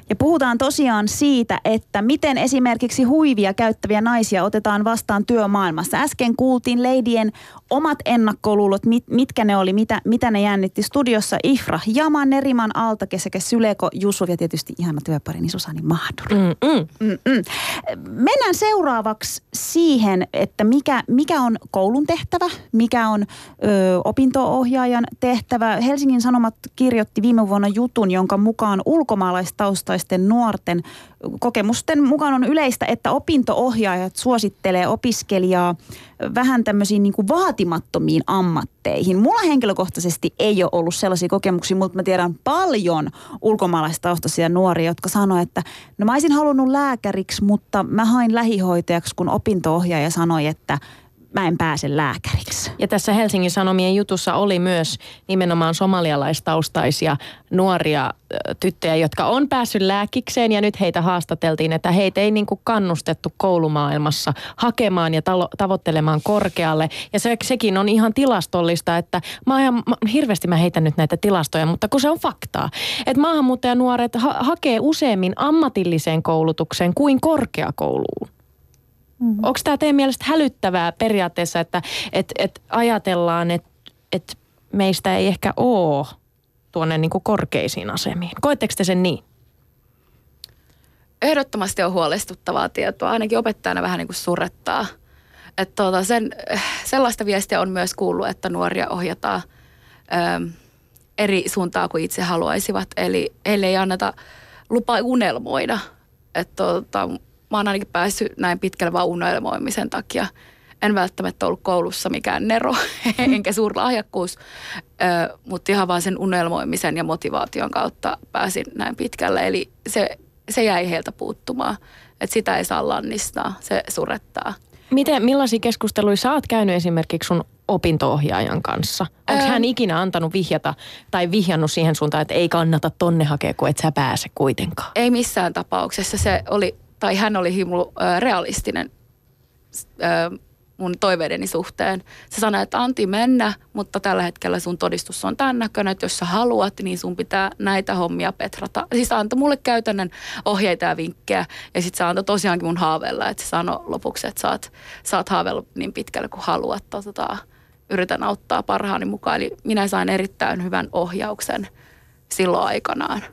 Ja puhutaan tosiaan siitä, että miten esimerkiksi huivia käyttäviä naisia otetaan vastaan työmaailmassa. Äsken kuultiin leidien omat ennakkoluulot, mit, mitkä ne oli, mitä, mitä ne jännitti. Studiossa Ifra Jaman, Neriman Altake sekä Syleko Jusuf ja tietysti ihana työparini Susani Mahdura. Mm-mm. Mm-mm. Mennään seuraavaksi siihen, että mikä, mikä on koulun tehtävä, mikä on ö, opinto-ohjaajan tehtävä. Helsingin Sanomat kirjoitti viime vuonna jutun, jonka mukaan ulkomaalaistaustaisten pienituloisten nuorten kokemusten mukaan on yleistä, että opintoohjaajat suosittelee opiskelijaa vähän tämmöisiin niin vaatimattomiin ammatteihin. Mulla henkilökohtaisesti ei ole ollut sellaisia kokemuksia, mutta mä tiedän paljon ulkomaalaistaustaisia nuoria, jotka sanoivat, että no mä olisin halunnut lääkäriksi, mutta mä hain lähihoitajaksi, kun opintoohjaaja sanoi, että mä en pääse lääkäriksi. Ja tässä Helsingin Sanomien jutussa oli myös nimenomaan somalialaistaustaisia nuoria tyttöjä, jotka on päässyt lääkikseen ja nyt heitä haastateltiin, että heitä ei niin kuin kannustettu koulumaailmassa hakemaan ja talo, tavoittelemaan korkealle. Ja se, sekin on ihan tilastollista, että mä, ajan, mä, hirveästi mä heitän nyt näitä tilastoja, mutta kun se on faktaa, että maahanmuuttajanuoret ha- hakee useammin ammatilliseen koulutukseen kuin korkeakouluun. Mm-hmm. Onko tämä teidän mielestä hälyttävää periaatteessa, että et, et ajatellaan, että et meistä ei ehkä ole tuonne niinku korkeisiin asemiin? Koetteko te sen niin? Ehdottomasti on huolestuttavaa tietoa, ainakin opettajana vähän niin kuin surrettaa. Että tuota, sen, sellaista viestiä on myös kuullut, että nuoria ohjataan ö, eri suuntaa kuin itse haluaisivat. Eli heille ei anneta lupa unelmoida. Että tuota, mä oon ainakin päässyt näin pitkälle vaan unelmoimisen takia. En välttämättä ollut koulussa mikään nero, [laughs] enkä suurlahjakkuus, mutta ihan vaan sen unelmoimisen ja motivaation kautta pääsin näin pitkälle. Eli se, se jäi heiltä puuttumaan, että sitä ei saa lannistaa, se surettaa. Miten, millaisia keskusteluja sä oot käynyt esimerkiksi sun opintoohjaajan kanssa? Onko hän ikinä antanut vihjata tai vihjannut siihen suuntaan, että ei kannata tonne hakea, kun et sä pääse kuitenkaan? Ei missään tapauksessa. Se oli, tai hän oli himu realistinen mun toiveideni suhteen. Se sanoi, että Antti mennä, mutta tällä hetkellä sun todistus on tämän näköinen, että jos sä haluat, niin sun pitää näitä hommia petrata. Siis antoi mulle käytännön ohjeita ja vinkkejä ja sitten se antoi tosiaankin mun haaveilla, että se sanoi lopuksi, että saat, saat haaveilla niin pitkälle kuin haluat. Tota, yritän auttaa parhaani mukaan. Eli minä sain erittäin hyvän ohjauksen silloin aikanaan.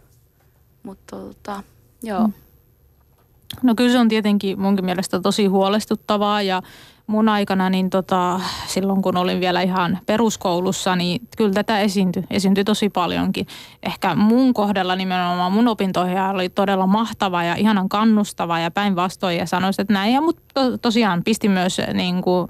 Mutta tota, joo. No kyllä se on tietenkin munkin mielestä tosi huolestuttavaa ja mun aikana, niin tota, silloin kun olin vielä ihan peruskoulussa, niin kyllä tätä esiintyi, esiintyi tosi paljonkin. Ehkä mun kohdalla nimenomaan mun opintoja oli todella mahtava ja ihanan kannustava ja päinvastoin ja sanoisin, että näin. Ja mut to, tosiaan pisti myös niin kuin,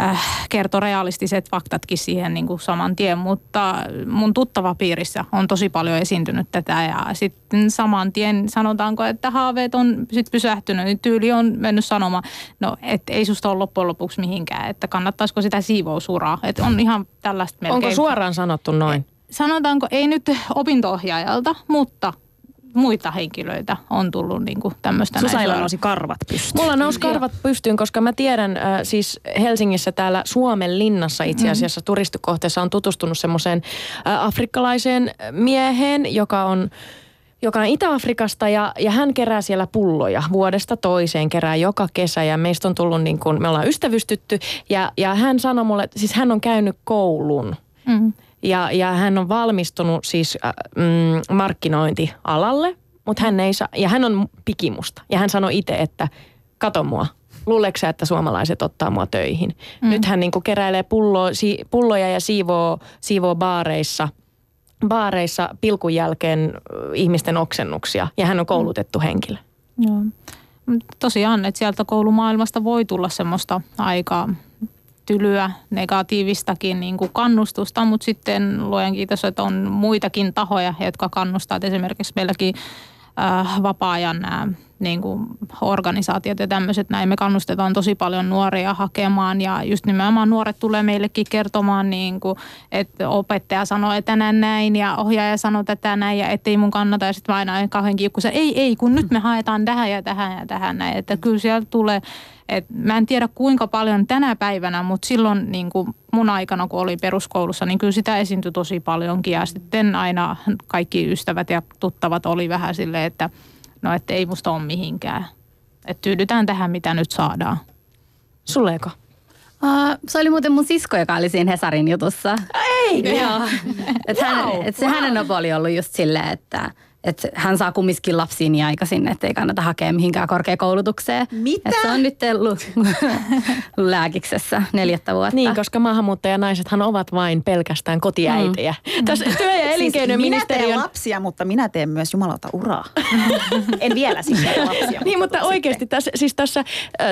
äh, kertoi realistiset faktatkin siihen niin kuin saman tien, mutta mun tuttava piirissä on tosi paljon esiintynyt tätä ja sitten saman tien sanotaanko, että haaveet on sit pysähtynyt, niin tyyli on mennyt sanomaan, no et ei susta ole loppujen lopuksi mihinkään, että kannattaisiko sitä siivousuraa, että on ihan tällaista melkein. Onko suoraan sanottu noin? Sanotaanko, ei nyt opinto-ohjaajalta, mutta muita henkilöitä on tullut niin kuin tämmöistä. Susailla nousi karvat pystyyn. Mulla nousi karvat pystyyn, koska mä tiedän äh, siis Helsingissä täällä Suomen linnassa itse asiassa mm. turistikohteessa on tutustunut semmoiseen äh, afrikkalaiseen mieheen, joka on joka on Itä-Afrikasta ja, ja hän kerää siellä pulloja vuodesta toiseen, kerää joka kesä ja meistä on tullut niin kuin, me ollaan ystävystytty ja, ja hän sanoi mulle, siis hän on käynyt koulun. Mm. Ja, ja hän on valmistunut siis äh, mm, markkinointialalle, mutta hän ei saa, ja hän on pikimusta. Ja hän sanoi itse, että kato mua, luuleeko että suomalaiset ottaa mua töihin? Mm. Nyt hän niin keräilee pullo, si, pulloja ja siivoo, siivoo baareissa, baareissa pilkun jälkeen ihmisten oksennuksia. Ja hän on koulutettu henkilö. Joo. Tosiaan, että sieltä koulumaailmasta voi tulla semmoista aikaa tylyä, negatiivistakin niin kuin kannustusta, mutta sitten luojan kiitos, että on muitakin tahoja, jotka kannustavat. Esimerkiksi meilläkin äh, vapaa-ajan nämä niin kuin organisaatiot ja tämmöiset näin. Me kannustetaan tosi paljon nuoria hakemaan ja just nimenomaan nuoret tulee meillekin kertomaan, niin kuin, että opettaja sanoo, että tänään näin ja ohjaaja sanoo tätä näin ja ettei mun kannata ja sitten aina kauhean kiukku ei, ei, kun nyt me haetaan tähän ja tähän ja tähän näin. Että kyllä siellä tulee, että mä en tiedä kuinka paljon tänä päivänä, mutta silloin niin kuin mun aikana, kun olin peruskoulussa, niin kyllä sitä esiintyi tosi paljonkin ja sitten aina kaikki ystävät ja tuttavat oli vähän silleen, että – no että ei musta ole mihinkään. Että tyydytään tähän, mitä nyt saadaan. Suleko? Uh, se oli muuten mun sisko, joka oli siinä Hesarin jutussa. Ei! Joo. Et hän, et se wow. hänen opo oli ollut just silleen, että että hän saa kumminkin lapsiin niin aikaisin, että ei kannata hakea mihinkään korkeakoulutukseen. Mitä? Et se on nyt lu- [laughs] lääkiksessä neljättä vuotta. Niin, koska maahanmuuttajanaisethan ovat vain pelkästään kotiäitejä. Mm. Tässä työ- ja Siis minä teen elinkeinoministeriön... lapsia, mutta minä teen myös jumalauta uraa. [laughs] en vielä siis lapsia. Niin, mutta oikeasti tässä, siis tässä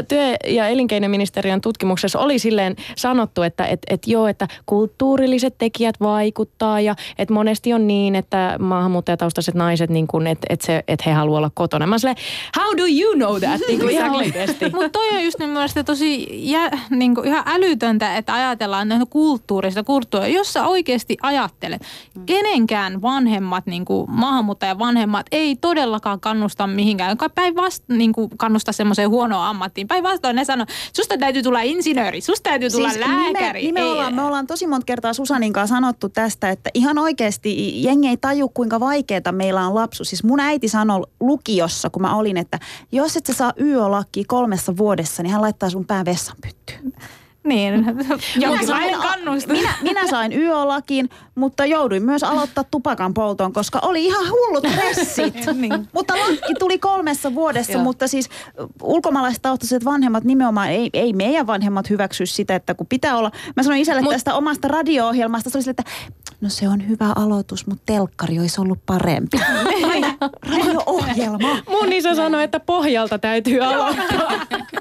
työ- ja elinkeinoministeriön tutkimuksessa oli silleen sanottu, että et, et joo, että kulttuurilliset tekijät vaikuttaa ja että monesti on niin, että maahanmuuttajataustaiset naiset, niin kuin, että et se, et he haluaa olla kotona. Mä silleen, how do you know that? Niin kuin ihan oikeasti. [laughs] Mutta toi on just niin mielestäni tosi jä, niin kuin ihan älytöntä, että ajatellaan näitä kulttuurista kulttuuria. Jos sä oikeasti ajattelet, kenenkään vanhemmat, niin kuin maahanmuuttajan vanhemmat, ei todellakaan kannusta mihinkään. Joka päinvastoin niin kuin kannusta semmoiseen huonoon ammattiin. Päinvastoin ne sanoo, susta täytyy tulla insinööri, susta täytyy tulla Siis lääkäri. Nime, nimenomaan, me ollaan tosi monta kertaa Susanin kanssa sanottu tästä, että ihan oikeasti jengi ei taju, kuinka vaikeaa meillä on lapsuus. Siis mun äiti sanoi lukiossa, kun mä olin, että jos et sä saa yölakki kolmessa vuodessa, niin hän laittaa sun pään vessan pyttyyn. Niin, [laughs] jonkinlainen sain- kannustus. Minä, minä sain yölakin, mutta jouduin myös aloittaa tupakan polton, koska oli ihan hullut pressit. [laughs] Niin. Mutta lakki tuli kolmessa vuodessa, Joo. mutta siis ulkomaalaistaustaiset vanhemmat nimenomaan, ei, ei meidän vanhemmat hyväksy sitä, että kun pitää olla. Mä sanoin isälle Mut- tästä omasta radio-ohjelmasta, se oli sille, että no se on hyvä aloitus, mutta telkkari olisi ollut parempi. [laughs] Radio-ohjelma. Mun isä sanoi, että pohjalta täytyy [laughs] aloittaa. [laughs]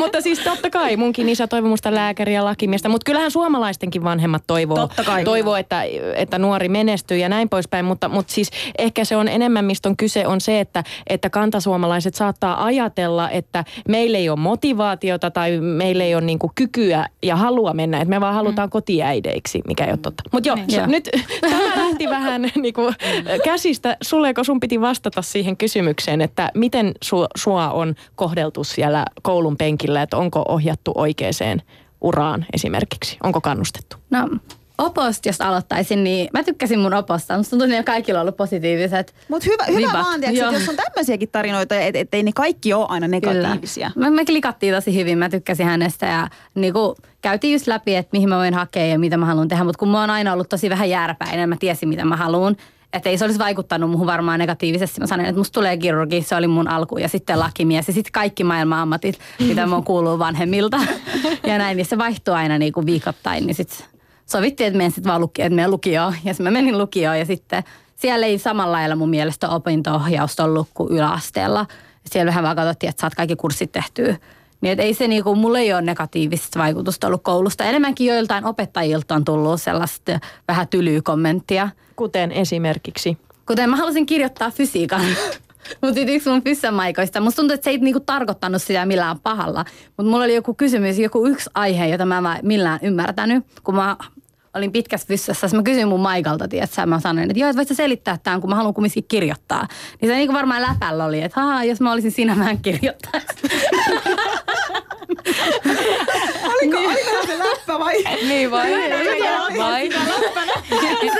mutta siis totta kai munkin isä toivoi musta lääkäriä ja lakimiestä, mutta kyllähän suomalaistenkin vanhemmat toivoo, Totta kai. toivoo että, että nuori menestyy ja näin poispäin, mutta, mutta siis ehkä se on enemmän, mistä on kyse, on se, että, että kantasuomalaiset saattaa ajatella, että meillä ei ole motivaatiota tai meillä ei ole niinku kykyä ja halua mennä, että me vaan halutaan mm. kotiäideiksi, mikä ei ole totta. Mutta joo, Niin. so, Joo. nyt tämä lähti vähän [laughs] niinku käsistä. Sulle, kun sun piti vastata siihen kysymykseen, että miten su, sua on kohdeltu siellä koulun penkillä, että onko ohjattu oikeaan uraan esimerkiksi? Onko kannustettu? No, oposta, jos aloittaisin, niin mä tykkäsin mun oposta. Musta tuntuu, että kaikilla on ollut positiiviset Mutta hyvä, hyvä vibat. vaan, tiiäks, että jos on tämmöisiäkin tarinoita, et, ettei ne kaikki ole aina negatiivisia. Me, me klikattiin tosi hyvin, mä tykkäsin hänestä ja niin kuin, käytiin just läpi, että mihin mä voin hakea ja mitä mä haluan tehdä. Mutta kun mä oon aina ollut tosi vähän jääräpäinen, mä tiesin mitä mä haluan. Että ei se olisi vaikuttanut muuhun varmaan negatiivisesti. Mä sanoin, että musta tulee kirurgi, se oli mun alku. Ja sitten lakimies ja sitten kaikki maailman ammatit, mitä mun kuuluu vanhemmilta. [laughs] Ja näin, niin se vaihtuu aina niin kuin viikoittain. Niin sitten sovittiin, että menen sitten vaan lukioon, että menen lukioon. Ja sitten mä menin lukioon ja sitten siellä ei samalla lailla mun mielestä opinto-ohjausta ollut kuin yläasteella. Siellä vähän vaan katsottiin, että saat kaikki kurssit tehtyä. Niin et ei se niinku, mulla ei ole negatiivista vaikutusta ollut koulusta. Enemmänkin joiltain opettajilta on tullut sellaista vähän tylyä kommenttia. Kuten esimerkiksi. Kuten mä halusin kirjoittaa fysiikan. [laughs] Mutta sitten yksi mun fyssämaikoista, musta tuntuu, että se ei niinku tarkoittanut sitä millään pahalla. Mutta mulla oli joku kysymys, joku yksi aihe, jota mä en millään ymmärtänyt. Kun mä olin pitkässä fyssässä, mä kysyin mun maikalta, tiedätkö, mä sanoin, että joo, että voit sä selittää tämän, kun mä haluan kumminkin kirjoittaa. Niin se niinku varmaan läpällä oli, että haa, jos mä olisin sinä, mä en kirjoittaisi. Oliko, oliko se läppä vai? Niin vai? vai? se niinku nauree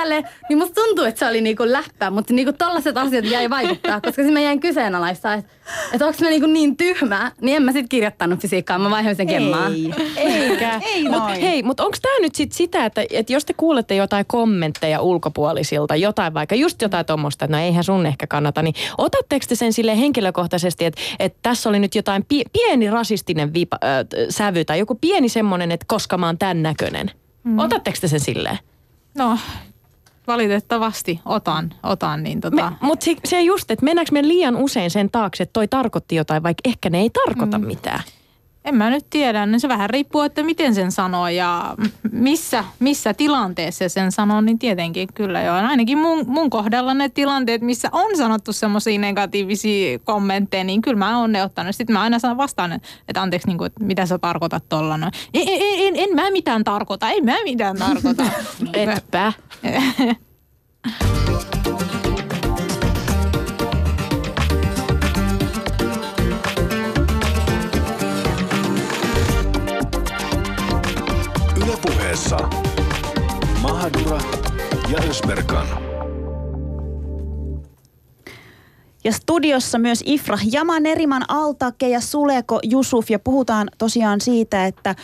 tälle, niin musta tuntuu, että se oli niinku läppä, mutta niinku tollaset asiat jäi vaikuttaa, koska sitten mä jäin kyseenalaistaa, että et onko mä niinku niin tyhmä, niin en mä sit kirjoittanut fysiikkaa, mä vaihoin sen kemmaan. Ei. Eikä. [laughs] Ei Mut hei, mutta onko tämä nyt sit sitä, että, että jos te kuulette jotain kommentteja ulkopuolisilta, jotain vaikka just jotain tuommoista, että no eihän sun ehkä kannata, niin otatteko te sen sille henkilökohtaisesti, että, että tässä oli nyt jotain pie, pieni rasistinen vipa, äh, sävy tai joku pieni semmoinen, että koska mä oon tämän näköinen. Mm. Otatteko te sen silleen? No, valitettavasti otan, otan niin tota... Mutta se, se just, että mennäänkö me liian usein sen taakse, että toi tarkoitti jotain, vaikka ehkä ne ei tarkoita mm. mitään. En mä nyt tiedä, niin se vähän riippuu, että miten sen sanoo ja missä, missä tilanteessa sen sanoo, niin tietenkin kyllä joo. Ainakin mun, mun kohdalla ne tilanteet, missä on sanottu semmoisia negatiivisia kommentteja, niin kyllä mä oon ne ottanut. Sitten mä aina sanon vastaan, että anteeksi, niin kuin, että mitä sä tarkoitat noin. En, en, en, en mä mitään tarkoita, en mä mitään tarkoita. [laughs] Etpä. [laughs] Ylepuheessa Mahadura ja Ösberkan. Ja studiossa myös Ifra Jama, Neriman Altake ja Suleko Jusuf. Ja puhutaan tosiaan siitä, että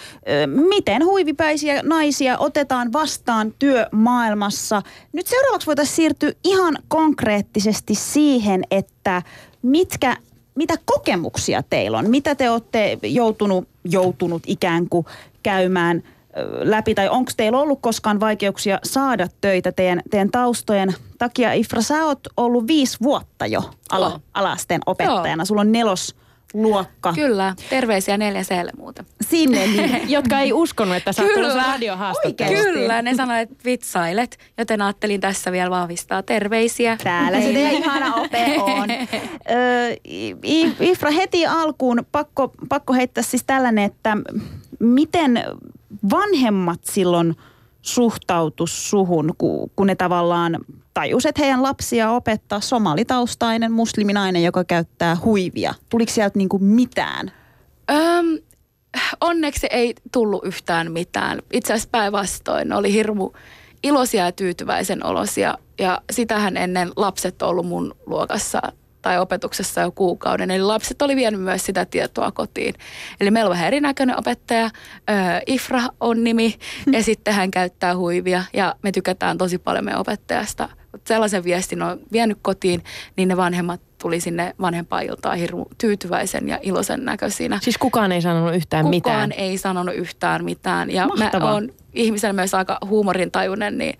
miten huivipäisiä naisia otetaan vastaan työmaailmassa. Nyt seuraavaksi voitaisiin siirtyä ihan konkreettisesti siihen, että mitkä, mitä kokemuksia teillä on? Mitä te olette joutunut, joutunut ikään kuin käymään – läpi, tai onko teillä ollut koskaan vaikeuksia saada töitä teidän, teidän taustojen takia? Ifra, sä oot ollut viisi vuotta jo ala, alasteen opettajana. Joo. Sulla on nelos luokka. Kyllä, terveisiä neljäselle muuta. Sinne, niin, [laughs] jotka ei uskonut, että sä oot radiohaastattelusta. Kyllä, ne sanoivat, että vitsailet, joten ajattelin tässä vielä vahvistaa terveisiä. Täällä se teidän ihana ope on. [laughs] Ö, Ifra, heti alkuun pakko, pakko heittää siis tällainen, että miten vanhemmat silloin suhtautus suhun, kun ne tavallaan tajus, että heidän lapsia opettaa somalitaustainen musliminainen, joka käyttää huivia. Tuliko sieltä niinku mitään? Öm, onneksi ei tullut yhtään mitään. Itse asiassa päinvastoin oli hirmu iloisia ja tyytyväisen olosia. Ja sitähän ennen lapset on ollut mun luokassa tai opetuksessa jo kuukauden. Eli lapset oli vienyt myös sitä tietoa kotiin. Eli meillä on vähän erinäköinen opettaja. Ifra on nimi ja sitten hän käyttää huivia ja me tykätään tosi paljon meidän opettajasta. Sellaisen viestin on vienyt kotiin, niin ne vanhemmat tuli sinne vanhempailtaan hirmu tyytyväisen ja iloisen näköisinä. Siis kukaan ei sanonut yhtään kukaan mitään? Kukaan ei sanonut yhtään mitään. Ja Mahtavaa. mä oon ihmisen myös aika huumorintajuinen, niin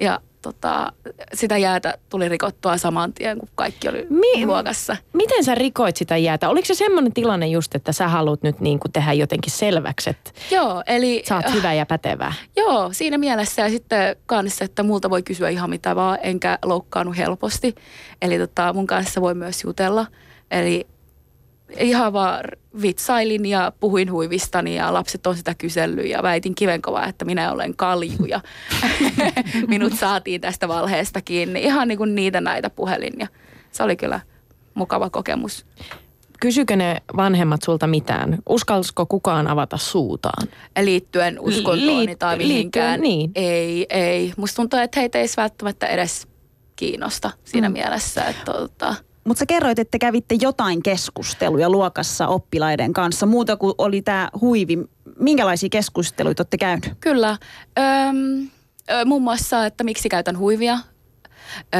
ja tota, sitä jäätä tuli rikottua saman tien, kun kaikki oli Mi- luokassa. Miten sä rikoit sitä jäätä? Oliko se semmoinen tilanne just, että sä haluat nyt niin kuin tehdä jotenkin selväksi, että joo, eli, sä oot hyvä ja pätevä? Joo, siinä mielessä ja sitten kanssa, että multa voi kysyä ihan mitä vaan, enkä loukkaannut helposti. Eli tota, mun kanssa voi myös jutella. Eli ihan vaan vitsailin ja puhuin huivistani ja lapset on sitä kysellyt ja väitin kivenkovaa, että minä olen kalju ja [laughs] minut saatiin tästä valheesta kiinni. Ihan niin kuin niitä näitä puhelin ja se oli kyllä mukava kokemus. Kysykö ne vanhemmat sulta mitään? Uskalsiko kukaan avata suutaan? Liittyen uskontooni Liit- tai mihinkään? Niin. Ei, ei. Musta tuntuu, että heitä ei välttämättä edes kiinnosta siinä mm. mielessä, että tota, mutta sä kerroit, että kävitte jotain keskusteluja luokassa oppilaiden kanssa, muuta kuin oli tämä huivi. Minkälaisia keskusteluita olette käynyt? Kyllä. Öm, muun muassa, että miksi käytän huivia. Ö,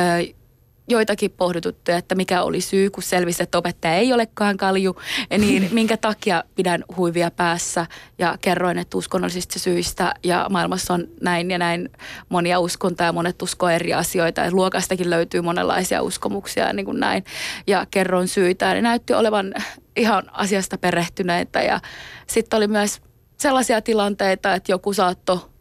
joitakin pohdituttuja, että mikä oli syy, kun selvisi, että opettaja ei olekaan kalju, niin [laughs] minkä takia pidän huivia päässä ja kerroin, että uskonnollisista syistä ja maailmassa on näin ja näin monia uskontoja ja monet uskoo eri asioita ja luokastakin löytyy monenlaisia uskomuksia ja niin kuin näin ja kerroin syitä. Ne näytti olevan ihan asiasta perehtyneitä ja sitten oli myös sellaisia tilanteita, että joku saattoi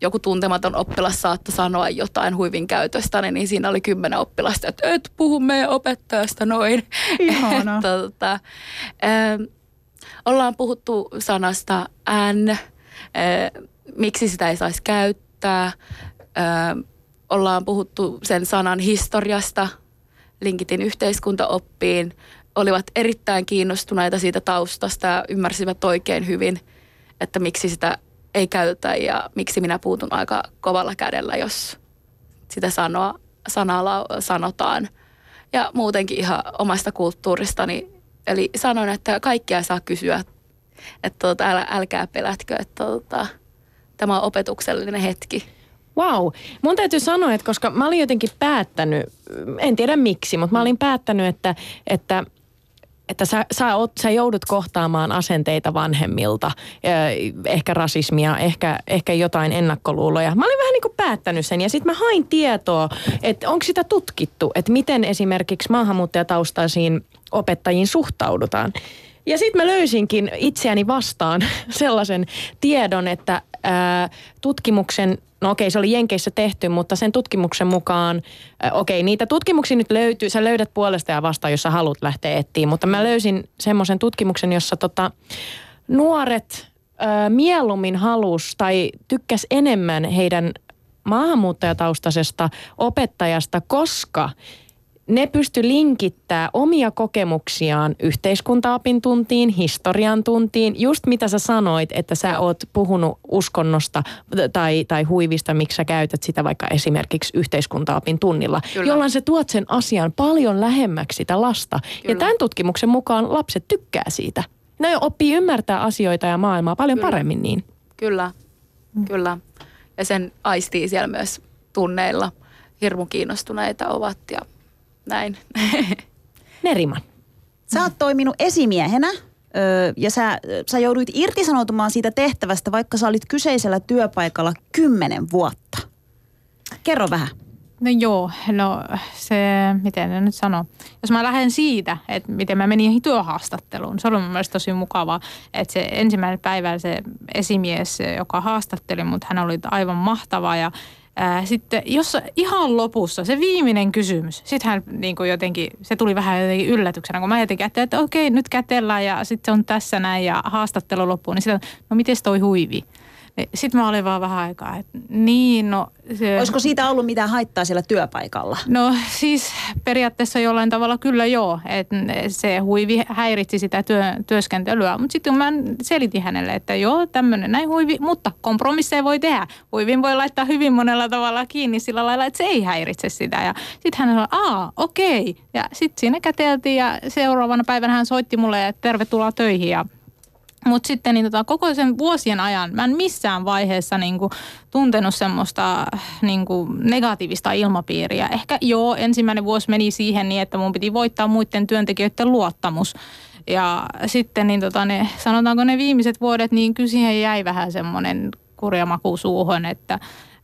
joku tuntematon oppilas saattoi sanoa jotain huivin käytöstä, niin siinä oli kymmenen oppilasta, että et puhu meidän opettajasta noin. Ihana. [laughs] tota, äh, ollaan puhuttu sanasta n, äh, miksi sitä ei saisi käyttää. Äh, ollaan puhuttu sen sanan historiasta, linkitin yhteiskuntaoppiin. Olivat erittäin kiinnostuneita siitä taustasta ja ymmärsivät oikein hyvin, että miksi sitä ei käytetä ja miksi minä puutun aika kovalla kädellä, jos sitä sanoa, sanalla sanotaan. Ja muutenkin ihan omasta kulttuuristani. Eli sanoin, että kaikkia saa kysyä, että tuota, älä, älkää pelätkö, että tuota, tämä on opetuksellinen hetki. Wow. Mun täytyy sanoa, että koska mä olin jotenkin päättänyt, en tiedä miksi, mutta mä olin päättänyt, että, että että sä, sä, oot, sä joudut kohtaamaan asenteita vanhemmilta, ehkä rasismia, ehkä, ehkä jotain ennakkoluuloja. Mä olin vähän niin kuin päättänyt sen ja sitten mä hain tietoa, että onko sitä tutkittu, että miten esimerkiksi maahanmuuttajataustaisiin opettajiin suhtaudutaan. Ja sitten mä löysinkin itseäni vastaan [laughs] sellaisen tiedon, että ää, tutkimuksen No okei, se oli Jenkeissä tehty, mutta sen tutkimuksen mukaan, okei, niitä tutkimuksia nyt löytyy, sä löydät puolesta ja vastaan, jos sä haluat lähteä etsiä, mutta mä löysin semmoisen tutkimuksen, jossa tota, nuoret äh, mieluummin halus tai tykkäs enemmän heidän maahanmuuttajataustaisesta opettajasta, koska ne pysty linkittää omia kokemuksiaan yhteiskuntaopin tuntiin, historian tuntiin, just mitä sä sanoit, että sä oot puhunut uskonnosta tai, tai huivista, miksi sä käytät sitä vaikka esimerkiksi yhteiskuntaopin tunnilla, Kyllä. jolloin sä tuot sen asian paljon lähemmäksi sitä lasta. Ja Kyllä. tämän tutkimuksen mukaan lapset tykkää siitä. Ne oppii ymmärtää asioita ja maailmaa paljon Kyllä. paremmin niin. Kyllä, kyllä. Ja sen aistii siellä myös tunneilla. Hirmu kiinnostuneita ovat ja näin. [laughs] Neriman. Sä oot toiminut esimiehenä öö, ja sä, sä jouduit irtisanoutumaan siitä tehtävästä, vaikka sä olit kyseisellä työpaikalla kymmenen vuotta. Kerro vähän. No joo, no se, miten ne nyt sanoo. Jos mä lähden siitä, että miten mä menin työhaastatteluun, se oli mun mielestä tosi mukavaa, että se ensimmäinen päivä se esimies, joka haastatteli mut, hän oli aivan mahtava ja ää, sitten jos ihan lopussa se viimeinen kysymys, sitten hän niin kuin jotenkin, se tuli vähän jotenkin yllätyksenä, kun mä jotenkin ajattelin, että okei, nyt kätellään ja sitten se on tässä näin ja haastattelu loppuu, niin sitten, no miten toi huivi? Sitten mä olin vaan vähän aikaa, että niin, no... Se, Olisiko siitä ollut mitään haittaa siellä työpaikalla? No siis periaatteessa jollain tavalla kyllä joo, että se huivi häiritsi sitä työ, työskentelyä, mutta sitten mä selitin hänelle, että joo tämmöinen näin huivi, mutta kompromisseja voi tehdä. Huivin voi laittaa hyvin monella tavalla kiinni sillä lailla, että se ei häiritse sitä ja sitten hän sanoi, aa okei ja sitten siinä käteltiin ja seuraavana päivänä hän soitti mulle, että tervetuloa töihin ja mutta sitten niin tota, koko sen vuosien ajan mä en missään vaiheessa niin kuin, tuntenut semmoista niin kuin, negatiivista ilmapiiriä. Ehkä joo, ensimmäinen vuosi meni siihen niin, että mun piti voittaa muiden työntekijöiden luottamus. Ja sitten niin tota, ne, sanotaanko ne viimeiset vuodet, niin kyllä siihen jäi vähän semmoinen kurja maku suuhun, että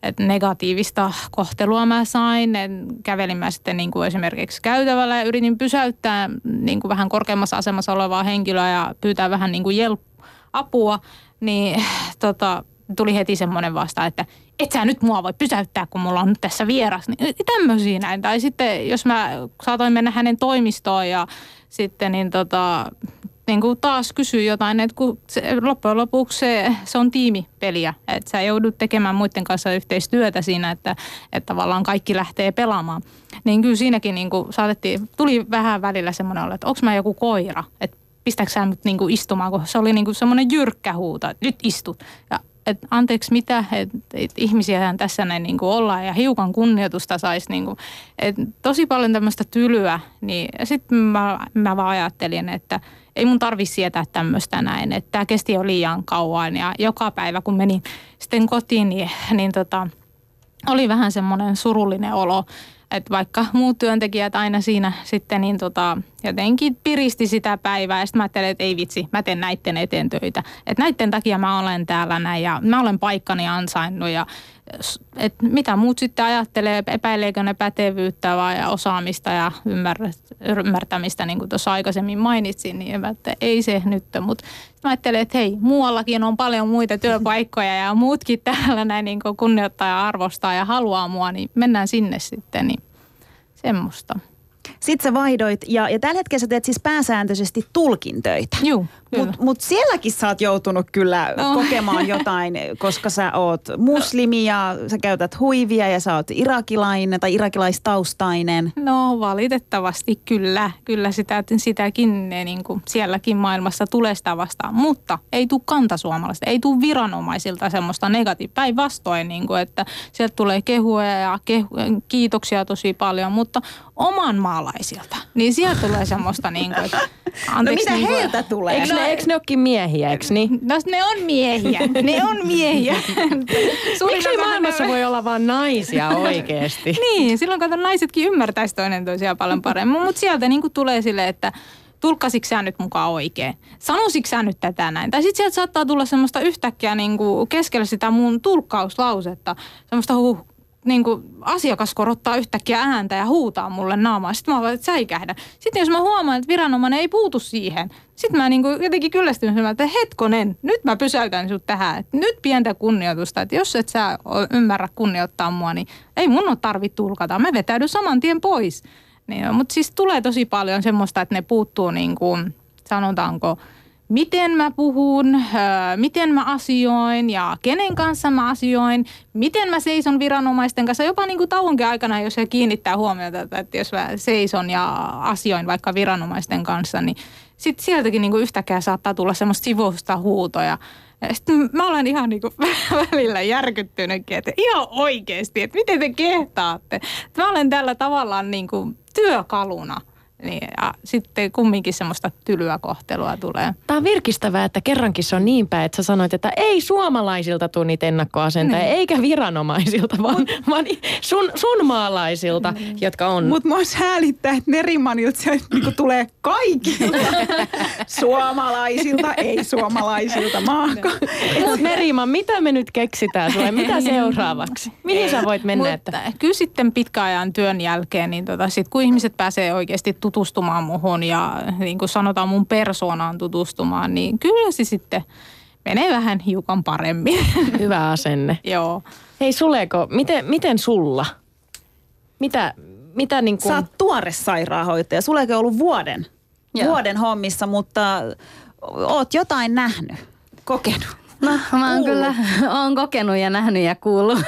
että negatiivista kohtelua mä sain. Et kävelin mä sitten niin kuin esimerkiksi käytävällä ja yritin pysäyttää niin kuin vähän korkeammassa asemassa olevaa henkilöä ja pyytää vähän niin kuin jelp- apua, niin [laughs] tota, tuli heti semmoinen vasta, että et sä nyt mua voi pysäyttää, kun mulla on nyt tässä vieras. Niin tämmöisiä näin. Tai sitten jos mä saatoin mennä hänen toimistoon ja sitten niin tota, niin kuin taas kysyä jotain, että kun se, loppujen lopuksi se, se on tiimipeliä, että sä joudut tekemään muiden kanssa yhteistyötä siinä, että, että tavallaan kaikki lähtee pelaamaan. Niin kyllä siinäkin niin kuin saatettiin, tuli vähän välillä semmoinen olo, että onko mä joku koira, että pistäkö sä nyt niin kuin istumaan, kun se oli niin kuin semmoinen jyrkkä huuto, että nyt istut. Ja et anteeksi mitä, että et ihmisiähän tässä näin niin kuin ollaan ja hiukan kunnioitusta saisi. Niin kuin, et tosi paljon tämmöistä tylyä, niin sitten mä, mä vaan ajattelin, että ei mun tarvi sietää tämmöistä näin, että tämä kesti jo liian kauan ja joka päivä kun menin sitten kotiin, niin, niin tota, oli vähän semmoinen surullinen olo, että vaikka muut työntekijät aina siinä sitten niin tota, jotenkin piristi sitä päivää ja sitten mä ajattelin, että ei vitsi, mä teen näitten eteen töitä. Että näitten takia mä olen täällä näin ja mä olen paikkani ansainnut ja et mitä muut sitten ajattelee, epäileekö ne pätevyyttä vai osaamista ja ymmärtämistä, niin kuin tuossa aikaisemmin mainitsin, niin että ei se nyt. Mutta mä ajattelen, että hei, muuallakin on paljon muita työpaikkoja ja muutkin täällä näin niin kunnioittaa ja arvostaa ja haluaa mua, niin mennään sinne sitten, niin semmoista. Sitten sä vaihdoit ja, ja tällä hetkellä sä teet siis pääsääntöisesti tulkintöitä. Joo. Mutta mut sielläkin sä oot joutunut kyllä No. kokemaan jotain, koska sä oot muslimi ja sä käytät huivia ja sä oot irakilainen tai irakilaistaustainen. No valitettavasti kyllä, kyllä sitä, sitäkin ne, niin kuin, sielläkin maailmassa tulee sitä vastaan, mutta ei tule kantasuomalaista, ei tule viranomaisilta semmoista negatiivista, päinvastoin, niin kuin, että sieltä tulee kehuja ja kehu, kiitoksia tosi paljon, mutta oman maalaisilta, niin sieltä tulee semmoista niin kuin, että, [laughs] no mitä niin kuin, heiltä tulee? Eikö ne, eikö ne olekin miehiä, eikö niin? No ne on miehiä, [laughs] ne on miehiä. Miksi maailmassa voi olla vain naisia oikeasti? [laughs] Niin, silloin kato naisetkin ymmärtäisi toinen toisiaan paljon paremmin. Mutta sieltä niin tulee silleen, että tulkkasitko sä nyt mukaan oikein? Sanoisitko sä nyt tätä näin? Tai sitten sieltä saattaa tulla semmoista yhtäkkiä niin kuin keskellä sitä mun tulkkauslausetta, semmoista huh, niin kuin asiakas korottaa yhtäkkiä ääntä ja huutaa mulle naamaa. Sitten mä vaan säikähdän. Sitten jos mä huomaan, että viranomainen ei puutu siihen, sitten mä niin kuin jotenkin kyllästyn että hetkonen, nyt mä pysäytän sut tähän. Nyt pientä kunnioitusta, että jos et sä ymmärrä kunnioittaa mua, niin ei mun ole tarvitse tulkata. Mä vetäydyn saman tien pois. Niin, mutta siis tulee tosi paljon semmoista, että ne puuttuu niin kuin, sanotaanko, miten mä puhun, öö, miten mä asioin ja kenen kanssa mä asioin, miten mä seison viranomaisten kanssa. Jopa niin kuin tauonkin aikana, jos se kiinnittää huomiota, että jos mä seison ja asioin vaikka viranomaisten kanssa, niin sitten sieltäkin niin kuin yhtäkkiä saattaa tulla semmoista sivusta huutoja. Sitten mä olen ihan niin kuin [laughs] välillä järkyttynytkin, että ihan oikeasti, että miten te kehtaatte. Mä olen tällä tavallaan niin kuin työkaluna – niin, ja sitten kumminkin semmoista tylyä kohtelua tulee. Tämä on virkistävää, että kerrankin se on niin päin, että sä sanoit, että ei suomalaisilta tule niitä ennakkoasentajia, niin. eikä viranomaisilta, vaan, Mut, vaan sun, sun maalaisilta, niin. jotka on. Mutta mua säälittää, että Nerimanilta se niinku tulee kaikilta [laughs] suomalaisilta, ei suomalaisilta maaka. [laughs] Mutta Neriman, mitä me nyt keksitään sulle? Mitä [laughs] seuraavaksi? Mihin sä voit mennä? Mutta että? kyllä sitten pitkäajan työn jälkeen, niin tota, sit kun ihmiset pääsee oikeasti tutustumaan muhun ja niin kuin sanotaan mun persoonaan tutustumaan, niin kyllä se sitten menee vähän hiukan paremmin. [laughs] Hyvä asenne. Joo. Hei Suleko, miten, miten sulla? Mitä, mitä niin kuin... Sä oot tuore sairaanhoitaja. Suleko on ollut vuoden, Joo. vuoden hommissa, mutta oot jotain nähnyt, kokenut. No mä oon kyllä oon kokenut ja nähnyt ja kuullut.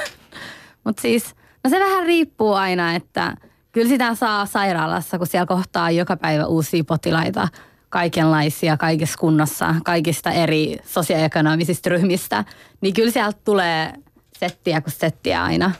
Mutta siis, no se vähän riippuu aina, että – kyllä sitä saa sairaalassa, kun siellä kohtaa joka päivä uusia potilaita, kaikenlaisia, kaikessa kunnossa, kaikista eri sosioekonomisista ryhmistä, niin kyllä sieltä tulee settiä kuin settiä aina.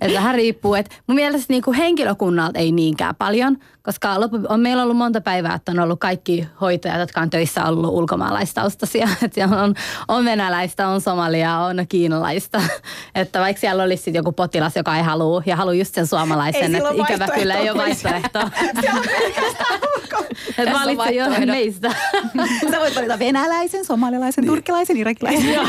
Et vähän riippuu, että mun mielestä niinku henkilökunnalta ei niinkään paljon, koska on meillä ollut monta päivää, että on ollut kaikki hoitajat, jotka on töissä ollut ulkomaalaistaustaisia. [laughs] Että siellä on, on venäläistä, on somalia, on kiinalaista. [laughs] Että vaikka siellä olisi sit joku potilas, joka ei halua ja haluaa just sen suomalaisen, että ikävä kyllä ei ole [laughs] vaihtoehto. Että valitse jo meistä. Sä voit valita venäläisen, somalilaisen, niin. turkkilaisen, irakilaisen.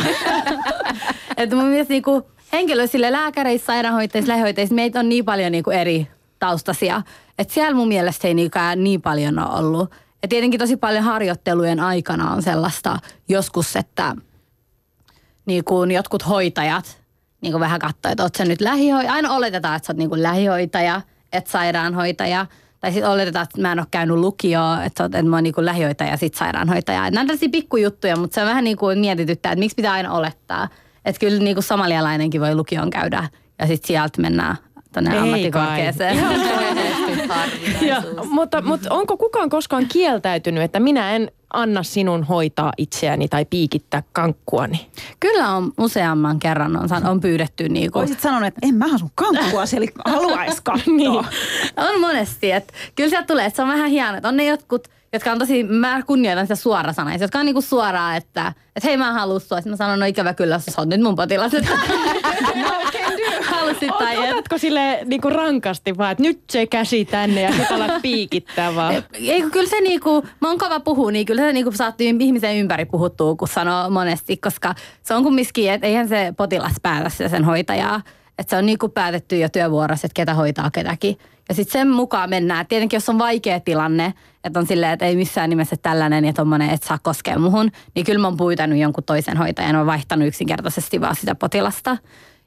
että mun mielestä niinku, henkilö sille lääkäreissä, sairaanhoitajissa, lähihoitajissa, meitä on niin paljon niin kuin eri taustasia. Että siellä mun mielestä ei niinkään niin paljon ole ollut. Ja tietenkin tosi paljon harjoittelujen aikana on sellaista joskus, että niin kuin jotkut hoitajat niin kuin vähän katsoo, että oot sä nyt lähihoitaja. Aina oletetaan, että sä oot niin kuin lähihoitaja, et sairaanhoitaja. Tai sitten oletetaan, että mä en ole käynyt lukioon, että, oot, että mä oon niin kuin lähihoitaja ja sitten sairaanhoitaja. Nämä on tällaisia pikkujuttuja, mutta se on vähän niin kuin mietityttää, että miksi pitää aina olettaa – että kyllä niin kuin somalialainenkin voi lukion käydä ja sitten sieltä mennään tuonne ammattikorkeeseen. [laughs] mutta, mutta onko kukaan koskaan kieltäytynyt, että minä en anna sinun hoitaa itseäni tai piikittää kankkuani? Kyllä on useamman kerran on, on pyydetty. Niin kuin... Olisit sanonut, että en mä sun kankkua, eli haluaisi katsoa. [laughs] niin. On monesti, että kyllä sieltä tulee, että se on vähän hienoa, että on ne jotkut jotka on tosi, mä kunnioitan sitä suorasanaisia, jotka on niinku suoraa, että, että hei mä halua sua. Sitten mä sanon, no ikävä kyllä, sä oot nyt mun potilas. [laughs] Halusit tai et. Otatko sille niinku rankasti vaan, että nyt se käsi tänne ja sitten alat piikittää vaan? [laughs] Ei, kun kyllä se niinku, mä oon kova puhua, niin kyllä se niinku saat ihmisen ympäri puhuttua, kun sanoo monesti, koska se on kumminkin, että eihän se potilas päätä sen hoitajaa. Että se on niinku päätetty jo työvuorossa, että ketä hoitaa ketäkin. Ja sitten sen mukaan mennään. Tietenkin jos on vaikea tilanne, että on silleen, että ei missään nimessä tällainen ja tommonen, että saa koskea muhun, niin kyllä mä oon pyytänyt jonkun toisen hoitajan. Mä vaihtanut yksinkertaisesti vaan sitä potilasta.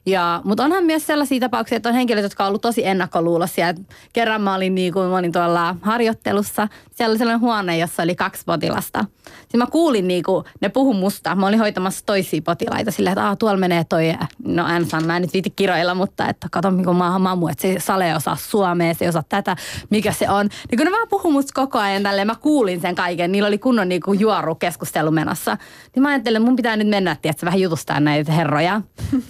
Ja, mutta onhan myös sellaisia tapauksia, että on henkilöt, jotka on ollut tosi ennakkoluuloisia. Kerran mä olin, niin kuin, mä olin tuolla harjoittelussa. Siellä oli sellainen huone, jossa oli kaksi potilasta. Sitten mä kuulin, niin kuin, ne puhu musta. Mä olin hoitamassa toisia potilaita silleen, että tuolla menee toi. No en saa, mä en nyt viiti kiroilla, mutta että kato, niin maahan mamu, että se Sale osaa suomea, se osaa tätä, mikä se on. Niin kun ne vaan puhu musta koko ajan tälleen, mä kuulin sen kaiken. Niillä oli kunnon niin kuin juoru keskustelu menossa. Niin mä ajattelin, että mun pitää nyt mennä, että vähän jutustaa näitä herroja.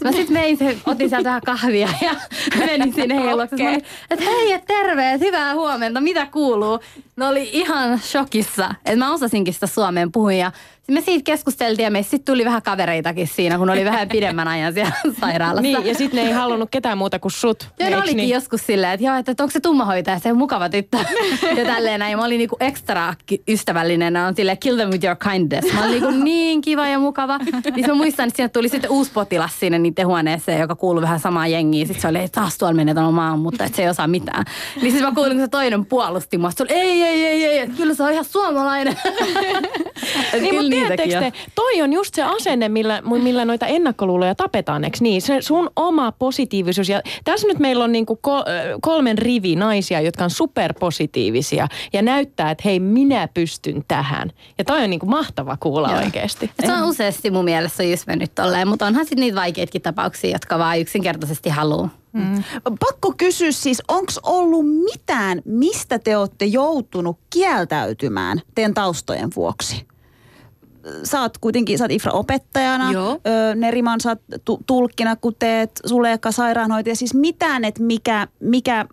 Mä sitten menin se, otin sieltä vähän kahvia ja [laughs] menin sinne heidän luokse. Okay. Että hei, et terve, hyvää huomenta, mitä kuuluu? Ne oli ihan shokissa, että mä osasinkin sitä suomeen puhua ja me siitä keskusteltiin ja meistä sitten tuli vähän kavereitakin siinä, kun oli vähän pidemmän [laughs] ajan siellä sairaalassa. Niin, ja sitten ne ei halunnut ketään muuta kuin sut. Ja ne olikin niin? joskus silleen, että joo, että, onko se tummahoitaja, se on mukava tyttö. [laughs] ja tälleen näin. Mä olin niinku ekstra ystävällinen, on silleen kill them with your kindness. Mä olin niinku niin kiva ja mukava. Niin mä muistan, että sieltä tuli sitten uusi potilas sinne niiden huoneeseen, joka kuului vähän samaa jengiä. Sitten se oli, että taas tuolla menee maan, mutta että se ei osaa mitään. Niin siis mä kuulin, kun se toinen puolusti mua. Se oli, ei, ei, ei, ei, ei. Kyllä se on ihan suomalainen. [laughs] Niin, mutta tiedättekö te, toi on just se asenne, millä, millä noita ennakkoluuloja tapetaan, eikö niin? Se sun oma positiivisuus. Ja tässä nyt meillä on niinku kolmen rivi naisia, jotka on superpositiivisia ja näyttää, että hei, minä pystyn tähän. Ja toi on niinku mahtava kuulla Joo. oikeasti. Se on useasti mun mielestä just mennyt tolleen, mutta onhan sitten niitä vaikeitakin tapauksia, jotka vaan yksinkertaisesti haluaa. Mm. Pakko kysyä siis, onko ollut mitään, mistä te olette joutunut kieltäytymään teidän taustojen vuoksi? sä oot kuitenkin, sä oot Ifra-opettajana, Joo. Ö, Neriman sä oot tu- tulkkina, kun teet Sulekka sairaanhoitaja. Siis mitään, että mikä, mikä,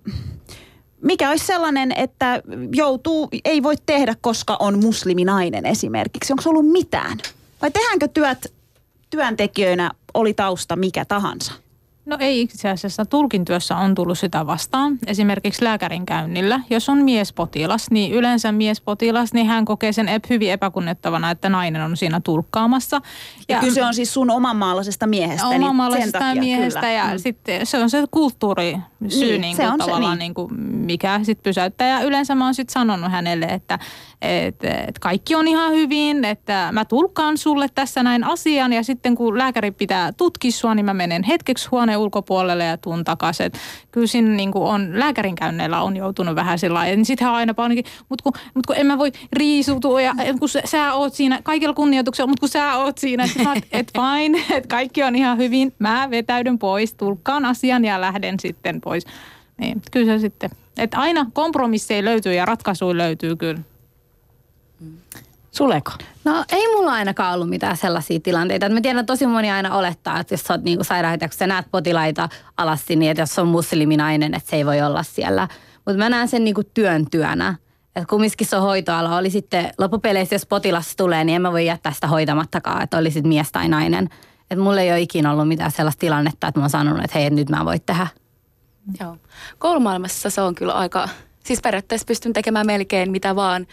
mikä olisi sellainen, että joutuu, ei voi tehdä, koska on musliminainen esimerkiksi. Onko ollut mitään? Vai tehdäänkö työt työntekijöinä, oli tausta mikä tahansa? No ei itse asiassa. Tulkin työssä on tullut sitä vastaan. Esimerkiksi lääkärin käynnillä. Jos on miespotilas, niin yleensä miespotilas, niin hän kokee sen hyvin epäkunnettavana, että nainen on siinä tulkkaamassa. Ja, ja kyse on siis sun omanmaalaisesta miehestä. Niin omanmaalaisesta takia, miehestä kyllä. ja mm. sitten se on se kulttuuri syy niin, niin kuin, on tavallaan se, niin. Niin kuin, mikä sitten pysäyttää. Ja yleensä mä oon sitten sanonut hänelle, että et, et kaikki on ihan hyvin, että mä tulkkaan sulle tässä näin asian ja sitten kun lääkäri pitää tutkia sua, niin mä menen hetkeksi huoneen ulkopuolelle ja tuun takaisin. Kyllä siinä niin kuin on, lääkärin käynneillä on joutunut vähän sillä lailla, niin sitten aina painikin, mutta kun, mut kun en mä voi riisutua ja kun sä oot siinä, kaikilla kunnioituksella, mutta kun sä oot siinä, että et fine, että kaikki on ihan hyvin, mä vetäydyn pois, tulkkaan asian ja lähden sitten pois. Niin, kyllä se sitten, että aina kompromisseja löytyy ja ratkaisuja löytyy kyllä. Suleko? No ei mulla ainakaan ollut mitään sellaisia tilanteita. Mä tiedän, että tosi moni aina olettaa, että jos sä oot niinku sairaanhoitaja, kun sä näet potilaita alasti, niin että jos on musliminainen, että se ei voi olla siellä. Mutta mä näen sen niinku työn työnä. Että kumminkin se on hoitoala. Oli sitten loppupeleissä, jos potilas tulee, niin en mä voi jättää sitä hoitamattakaan, että oli sitten mies tai nainen. Että mulla ei ole ikinä ollut mitään sellaista tilannetta, että mä oon sanonut, että hei, nyt mä voin tehdä. Joo. Koulumaailmassa se on kyllä aika Siis periaatteessa pystyn tekemään melkein mitä vaan,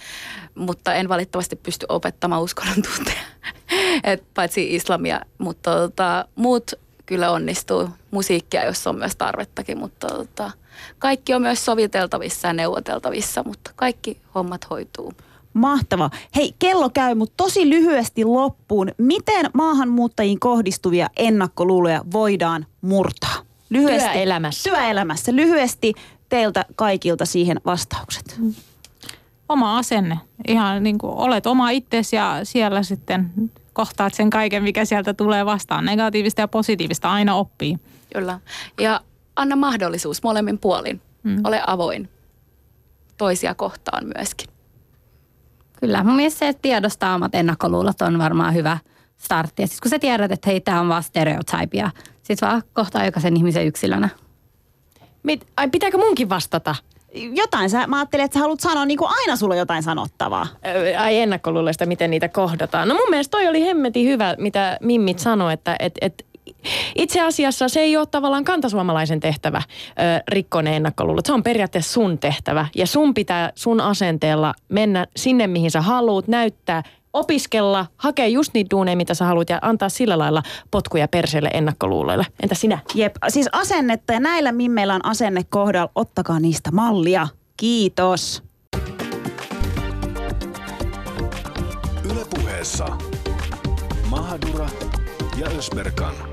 mutta en valitettavasti pysty opettamaan uskonnon tunteja. [laughs] Et paitsi islamia, mutta tota, muut kyllä onnistuu. Musiikkia, jos on myös tarvettakin, mutta tota, kaikki on myös soviteltavissa ja neuvoteltavissa, mutta kaikki hommat hoituu. Mahtava. Hei, kello käy, mutta tosi lyhyesti loppuun. Miten maahanmuuttajiin kohdistuvia ennakkoluuloja voidaan murtaa? Lyhyesti. Työelämässä. Työelämässä. Lyhyesti teiltä kaikilta siihen vastaukset? Oma asenne. Ihan niin kuin olet oma itsesi ja siellä sitten kohtaat sen kaiken, mikä sieltä tulee vastaan. Negatiivista ja positiivista aina oppii. Kyllä. Ja anna mahdollisuus molemmin puolin. Mm. Ole avoin toisia kohtaan myöskin. Kyllä, mun mielestä se, että tiedostaa omat ennakkoluulot on varmaan hyvä startti. Ja siis kun sä tiedät, että hei, tämä on vaan stereotypia, sit vaan kohtaa jokaisen ihmisen yksilönä. Mit, ai pitääkö munkin vastata? Jotain sä, mä ajattelin, että sä haluat sanoa niin kuin aina sulla jotain sanottavaa. Ai ennakkoluuloista, miten niitä kohdataan. No mun mielestä toi oli hemmeti hyvä, mitä Mimmit sanoi, että et, et itse asiassa se ei ole tavallaan kantasuomalaisen tehtävä rikkoa ne ennakkoluulot. Se on periaatteessa sun tehtävä ja sun pitää sun asenteella mennä sinne, mihin sä haluat, näyttää opiskella, hakea just niitä duuneja, mitä sä haluat ja antaa sillä lailla potkuja perseelle ennakkoluuloille. Entä sinä? Jep, siis asennetta ja näillä mimmeillä on asenne kohdalla. Ottakaa niistä mallia. Kiitos. Ylepuheessa Mahadura ja Ösberkan.